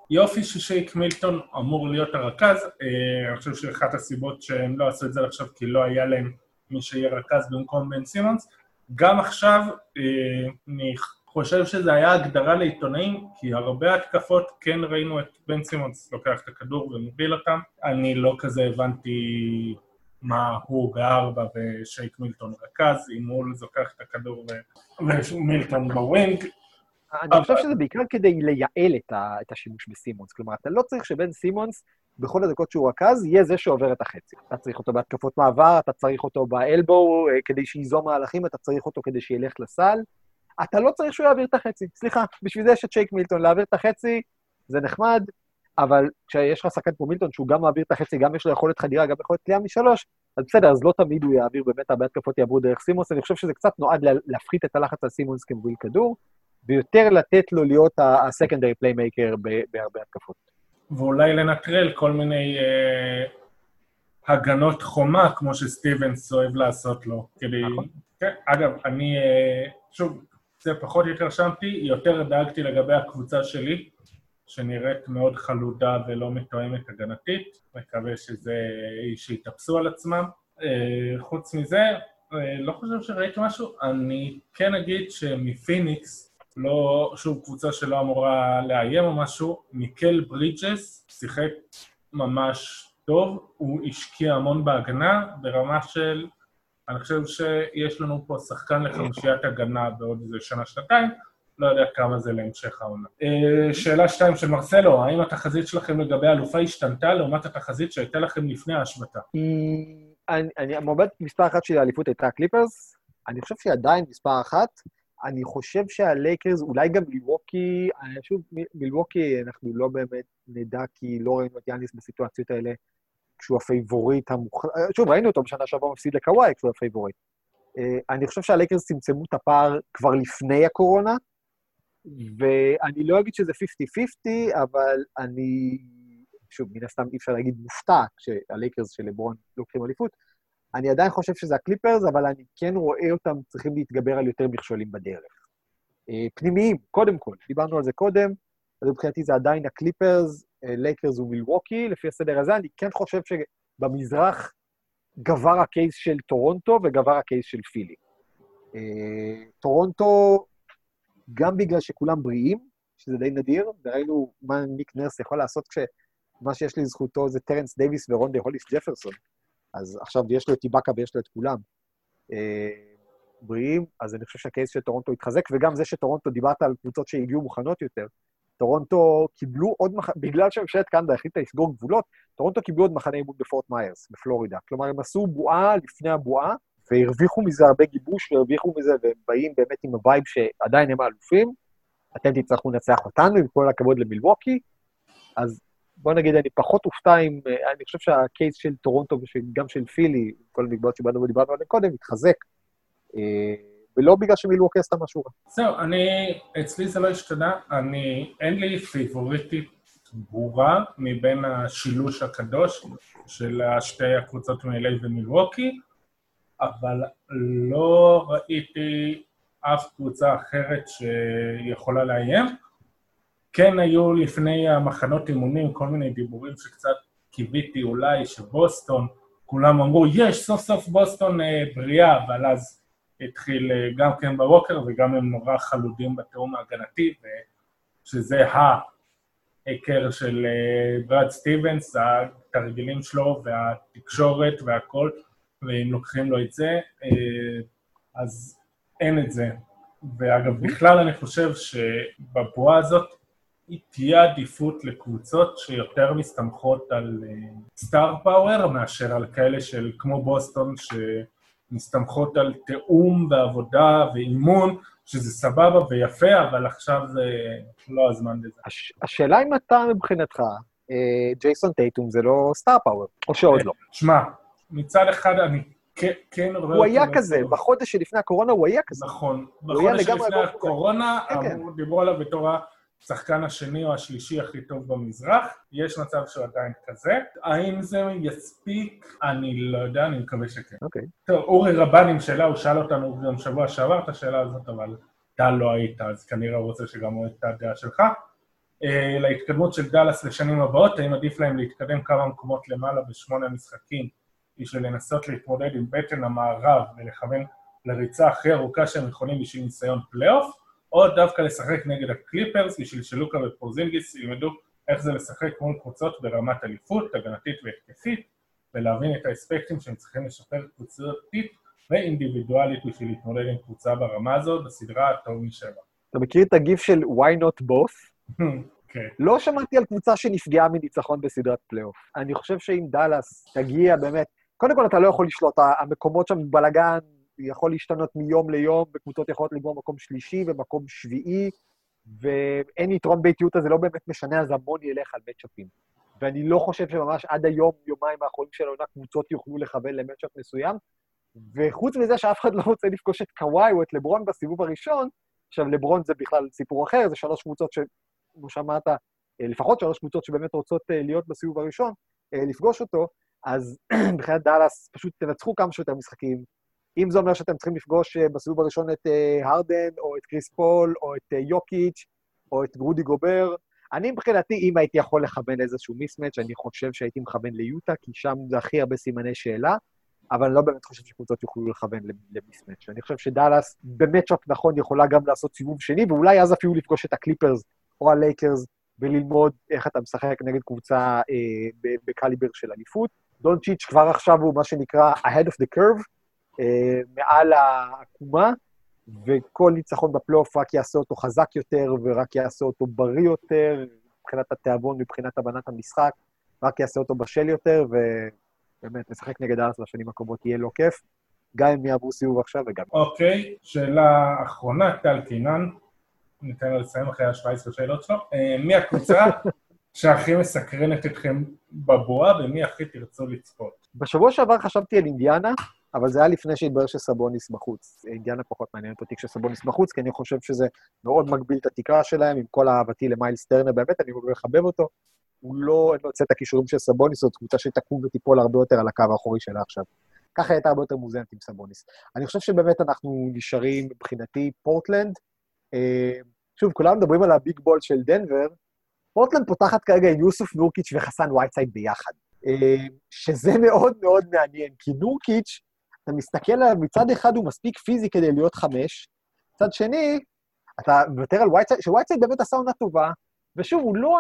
שיופי ששייק מילטון אמור להיות הרכז. אה, אני חושב שאחת הסיבות שהם לא עשו את זה עכשיו, כי לא היה להם מי שיהיה רכז במקום בן סימונס. גם עכשיו, אה, אני חושב שזה היה הגדרה לעיתונאים, כי הרבה התקפות כן ראינו את בן סימונס לוקח את הכדור ומוביל אותם. אני לא כזה הבנתי מה הוא בארבע ושייק מילטון רכז, אם הוא לוקח את הכדור ומילטון ב wing. אני חושב שזה בעיקר כדי לייעל את השימוש בסימונס. כלומר, אתה לא צריך שבן סימונס בכל הדקות שהוא רכז, יהיה זה שעובר את החצי. אתה צריך אותו בהתקפות מעבר, אתה צריך אותו ב elbow אה, כדי שייזום מהלכים, אתה צריך אותו כדי שילך לסל. אתה לא צריך שהוא יעביר את החצי. סליחה, בשביל זה יש את שייק מילטון. להעביר את החצי זה נחמד, אבל כשיש לך שחקן כמו מילטון, שהוא גם מעביר את החצי, גם יש לו יכולת חדירה, גם יכולת קליעה משלוש, אז בסדר, אז לא תמיד הוא יעביר, באמת הרבה התקפות יעברו דרך סימונס, אני חושב שזה קצת נועד להפחית את הלחץ על סימונס כמוביל כדור, ויותר לתת לו להיות ה secondary playmaker בהרבה התקפות. ואולי לנטרל כל מיני אה, הגנות חומה, כמו שסטיבנס אוהב לעשות לו, כדי... נכון. כן, אגב, אני, אה, שוב, זה פחות התרשמתי, יותר דאגתי לגבי הקבוצה שלי, שנראית מאוד חלודה ולא מתואמת הגנתית, מקווה שזה, שיתאפסו על עצמם. אה, חוץ מזה, אה, לא חושב שראיתי משהו, אני כן אגיד שמפיניקס, לא, שוב, קבוצה שלא אמורה לאיים או משהו, מיקל ברידג'ס שיחק ממש טוב, הוא השקיע המון בהגנה, ברמה של, אני חושב שיש לנו פה שחקן לחמישיית הגנה בעוד איזה שנה-שנתיים, לא יודע כמה זה להמשך העונה. אה, שאלה שתיים של מרסלו, האם התחזית שלכם לגבי אלופה השתנתה לעומת התחזית שהייתה לכם לפני ההשבתה? המועמד מספר אחת של האליפות הייתה הקליפרס, אני חושב שהיא עדיין מספר אחת. אני חושב שהלייקרס, אולי גם מילווקי, שוב, מילווקי אנחנו לא באמת נדע, כי לא ראינו את יאניס בסיטואציות האלה כשהוא הפייבוריט המוכ... שוב, ראינו אותו בשנה שעברה מפסיד לקוואי כשהוא הפייבוריט. אה, אני חושב שהלייקרס צמצמו את הפער כבר לפני הקורונה, ואני לא אגיד שזה 50-50, אבל אני, שוב, מן הסתם אי אפשר להגיד מופתע כשהלייקרס של לברון לוקחים אליפות, אני עדיין חושב שזה הקליפרס, אבל אני כן רואה אותם צריכים להתגבר על יותר מכשולים בדרך. אה, פנימיים, קודם כל, דיברנו על זה קודם, אז מבחינתי זה עדיין הקליפרס, אה, לייקרס ומילווקי, לפי הסדר הזה, אני כן חושב שבמזרח גבר ה case של טורונטו וגבר ה case של פילי. אה, טורונטו גם בגלל שכולם בריאים, שזה די נדיר, וראינו מה ניק נרס יכול לעשות כשמה שיש לזכותו זה טרנס דייוויס ורונדה הוליס ג'פרסון. אז עכשיו יש לו את איבאקה ויש לו את כולם. אה, בריאים, אז אני חושב שה case של טורונטו התחזק, וגם זה שטורונטו, דיברת על קבוצות שהגיעו מוכנות יותר. טורונטו קיבלו עוד מחנה, בגלל שממשלת קנדה החליטה לסגור גבולות, טורונטו קיבלו עוד מחנה אימון בפורט מיירס, בפלורידה. כלומר, הם עשו בועה לפני הבועה, והרוויחו מזה הרבה גיבוש, והרוויחו מזה, והם באים באמת עם ה vibe שעדיין הם האלופים. אתם תצטרכו לנצח אותנו, עם כל הכבוד למילווקי. אז בוא נגיד, אני פחות אופתע אם, אני חושב שהקייס של טורונטו וגם של פילי, כל המגבלות שבאנו ודיברנו עליהן קודם, מתחזק. אה, ולא בגלל שמילווקי עשתה משהו רע. זהו, אני, אצלי זה לא השתנה, אני, אין לי פיבוריטית ברורה מבין השילוש הקדוש של שתי הקבוצות מ-LA ומילווקי. אבל לא ראיתי אף קבוצה אחרת שיכולה לאיים. כן היו לפני המחנות אימונים כל מיני דיבורים שקצת קיוויתי אולי שבוסטון, כולם אמרו, יש, סוף סוף בוסטון אה, בריאה, אבל אז התחיל אה, גם כן בווקר וגם הם נורא חלודים בתיאום ההגנתי, שזה ההיכר של אה, ברד סטיבנס, התרגילים שלו והתקשורת והכל. ואם לוקחים לו את זה, אה, אז אין את זה. ואגב, בכלל אני חושב שבבועה הזאת תהיה עדיפות לקבוצות שיותר מסתמכות על סטאר uh, פאוור מאשר על כאלה של כמו בוסטון שמסתמכות על תיאום ועבודה ואימון, שזה סבבה ויפה, אבל עכשיו זה לא הזמן לזה. הש... השאלה אם אתה מבחינתך, אה, ג'ייסון טייטום זה לא סטאר פאוור, או שעוד לא. שמע, מצד אחד אני כן רואה... אותו... הוא היה כזה, בחודש שלפני הקורונה הוא היה כזה. נכון. בחודש שלפני הקורונה כן, כן. דיברו עליו בתור השחקן השני או השלישי הכי טוב במזרח. יש מצב שהוא עדיין כזה. האם זה יספיק? אני לא יודע, אני מקווה שכן. אוקיי. טוב, אורי רבן עם שאלה, הוא שאל אותנו גם שבוע שעבר את השאלה הזאת, אבל אתה לא היית, אז כנראה הוא רוצה שגם הוא את הדעה שלך. Uh, להתקדמות של דאלאס לשנים הבאות, האם עדיף להם להתקדם כמה מקומות למעלה בשמונה משחקים בשביל לנסות להתמודד עם בטן המערב ולכוון לריצה הכי ארוכה שהם יכולים בשביל ניסיון פלייאוף, או דווקא לשחק נגד הקליפרס בשביל שלוקה ופורזינגיס ילמדו איך זה לשחק מול קבוצות ברמת אליפות, הגנתית והתקפית, ולהבין את האספקטים שהם צריכים לשפר קבוצתית ואינדיבידואלית בשביל להתמודד עם קבוצה ברמה הזאת בסדרה הטוב משבע. אתה מכיר את הגיף של why not both? כן. לא שמעתי על קבוצה שנפגעה מניצחון בסדרת פלייאוף. אני חושב שאם דאלאס תגיע באמת, קודם כל אתה לא יכול לשלוט, המקומות שם בלאגן, יכול להשתנות מיום ליום, וקבוצות יכולות לגמור מקום שלישי ומקום שביעי, ואין יתרון באיטיות, אז זה לא באמת משנה, אז המון ילך על מצ'אפים. ואני לא חושב שממש עד היום, יומיים האחרונים של העונה, קבוצות יוכלו לכוון למצ'אפ מסוים. וחוץ מזה שאף אחד לא רוצה לפגוש את קוואי או את לברון בסיבוב הראשון, עכשיו, לברון זה בכלל סיפור אחר, זה שלוש קבוצות ש... כמו שאמרת, אה, לפחות שלוש קבוצות שבאמת רוצות אה, להיות בסיבוב הראשון, אה, לפגוש אותו, אז מבחינת דאלאס, פשוט תנצחו כמה שיותר משחקים. אם זה אומר שאתם צריכים לפגוש בסיבוב הראשון את הרדן, או את קריס פול, או את יוקיץ', או את גרודי גובר, אני מבחינתי, אם הייתי יכול לכוון איזשהו mismatch, אני חושב שהייתי מכוון ליוטה, כי שם זה הכי הרבה סימני שאלה, אבל אני לא באמת חושב שקבוצות יוכלו לכוון ל mismatch. אני חושב שדאלאס ב matchup נכון יכולה גם לעשות סיבוב שני, ואולי אז אפילו לפגוש את הקליפרס או הלייקרס וללמוד איך אתה משחק נגד קבוצה אה, בקליבר של אליפות. דונצ'יץ' כבר עכשיו הוא מה שנקרא ahead of the curve, אה, מעל העקומה, וכל ניצחון בפלייאוף רק יעשה אותו חזק יותר ורק יעשה אותו בריא יותר, מבחינת התיאבון, מבחינת הבנת המשחק, רק יעשה אותו בשל יותר, ובאמת, לשחק נגד ארץ בשנים הקרובות יהיה לא כיף, גם אם יעברו סיבוב עכשיו וגם... אוקיי, שאלה אחרונה, טל קינן, ניתן לו לסיים אחרי ה-17 שאלות שלו. אה, מי הקבוצה שהכי מסקרנת אתכם בבועה ומי הכי תרצו לצפות? בשבוע שעבר חשבתי על אינדיאנה, אבל זה היה לפני שהתברר שסבוניס בחוץ. אינדיאנה פחות מעניינת אותי כשסבוניס בחוץ, כי אני חושב שזה מאוד מגביל את התקרה שלהם, עם כל אהבתי למיילס טרנר, באמת, אני מאוד מחבב אותו. הוא לא, לו את הכישורים של סבוניס, זאת קבוצה שתקום ותיפול הרבה יותר על הקו האחורי שלה עכשיו. ככה הייתה הרבה יותר מוזנת עם סבוניס. אני חושב שבאמת אנחנו נשארים, מבחינתי, פורטלנד. אה, שוב, כולם מדברים על ה big ball של דנבר. פורטלנד פותחת כרגע עם יוסוף נורקיץ' וחסן וייטסייד ביחד. אה, שזה מאוד מאוד מעניין, כי נורקיץ' אתה מסתכל עליו, מצד אחד הוא מספיק פיזי כדי להיות חמש, מצד שני, אתה מוותר על וייטסייד, שווייטסייד באמת עשה עונה טובה, ושוב, הוא לא,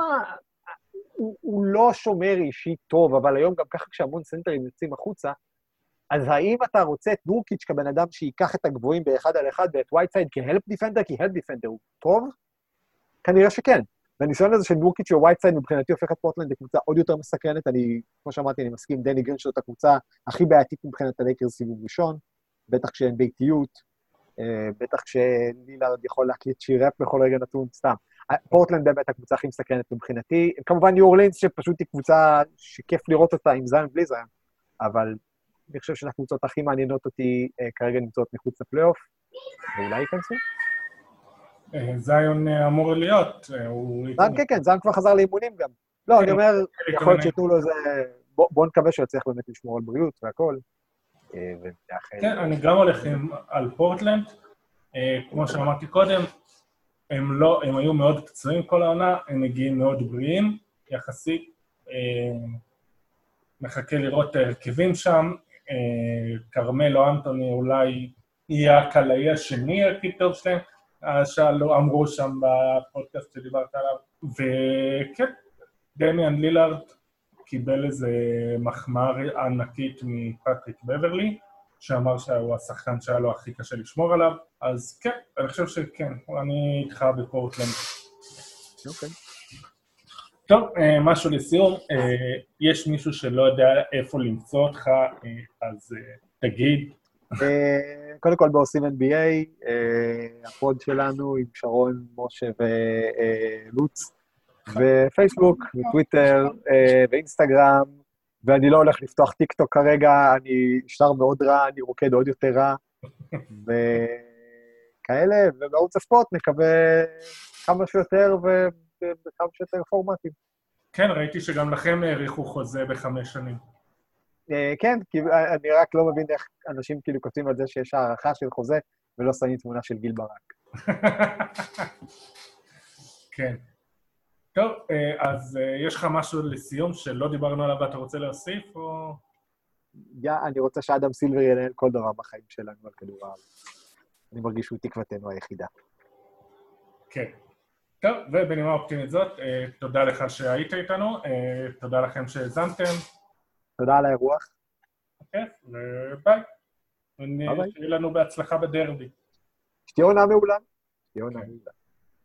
הוא, הוא לא שומר אישי טוב, אבל היום גם ככה כשהמון סנטרים יוצאים החוצה, אז האם אתה רוצה את נורקיץ' כבן אדם שייקח את הגבוהים באחד על אחד ואת וייטסייד כ help defender, כי help defender הוא טוב? כנראה שכן. והניסיון הזה של נורקיץ' ווייטסייד מבחינתי הופך את פורטלנד לקבוצה עוד יותר מסקרנת. אני, כמו שאמרתי, אני מסכים, דני גרין זאת הקבוצה הכי בעייתית מבחינת הלייקרס סיבוב ראשון, בטח כשאין ביתיות, אה, בטח כשלילארד יכול להקליט שיר ראפ בכל רגע נתון, סתם. פורטלנד באמת הקבוצה הכי מסקרנת מבחינתי. כמובן ניו אורלינס, שפשוט היא קבוצה שכיף לראות אותה עם זיון בלי זיון, אבל אני חושב שהקבוצות הכי מעניינות אותי אה, כרגע נמצאות מחוץ לפלייאוף, ואולי ייכנסו. אה, זיון אה, אמור להיות. אה, זיון, כן, כן, זיון כבר חזר לאימונים גם. לא, אני כן, אומר, יכול להיות שייתנו לו איזה... בואו נקווה שהוא יצליח באמת לשמור על בריאות והכול. כן, אני גם הולך על פורטלנד. כמו שאמרתי קודם, הם לא, הם היו מאוד פצועים כל העונה, הם מגיעים מאוד בריאים יחסית. מחכה לראות את ההרכבים שם. כרמל או אנטוני אולי יהיה הקלעי השני הכי טוב שלהם. שאלו, אמרו שם בפודקאסט שדיברת עליו. וכן, דמיאן לילארד קיבל איזה מחמאה ענקית מפטריק בברלי, שאמר שהוא השחקן שהיה לו הכי קשה לשמור עליו, אז כן, אני חושב שכן, אני איתך בפורטלנד. אוקיי. טוב, אה, משהו לסיום, אה, יש מישהו שלא יודע איפה למצוא אותך, אה, אז תגיד. קודם כל בעושים NBA, אה, ה pod שלנו עם שרון, משה ולוץ, ופייסבוק, וטוויטר, אה, ואינסטגרם, ואני לא הולך לפתוח טיקטוק כרגע, אני שר מאוד רע, אני רוקד עוד יותר רע, וכאלה, ובערוץ הספורט נקווה כמה שיותר וכמה שיותר פורמטים. כן, ראיתי שגם לכם האריכו חוזה בחמש שנים. אה, כן, כי אני רק לא מבין איך אנשים כאילו כותבים על זה שיש הערכה של חוזה ולא שמים תמונה של גיל ברק. כן. טוב, אה, אז אה, יש לך משהו לסיום שלא דיברנו עליו ואתה רוצה להוסיף, או... יא, אני רוצה שאדם סילבר ינהל כל דבר בחיים שלנו על כדור הארץ. אני מרגיש שהוא תקוותנו היחידה. כן. טוב, ובנימה אופטימית זאת, תודה לך שהיית איתנו, תודה לכם שהאזנתם. תודה על האירוח. כן, וביי. שיהיה לנו בהצלחה בדרבי. שתהיה עונה מעולה. שתהיה עונה מעולה.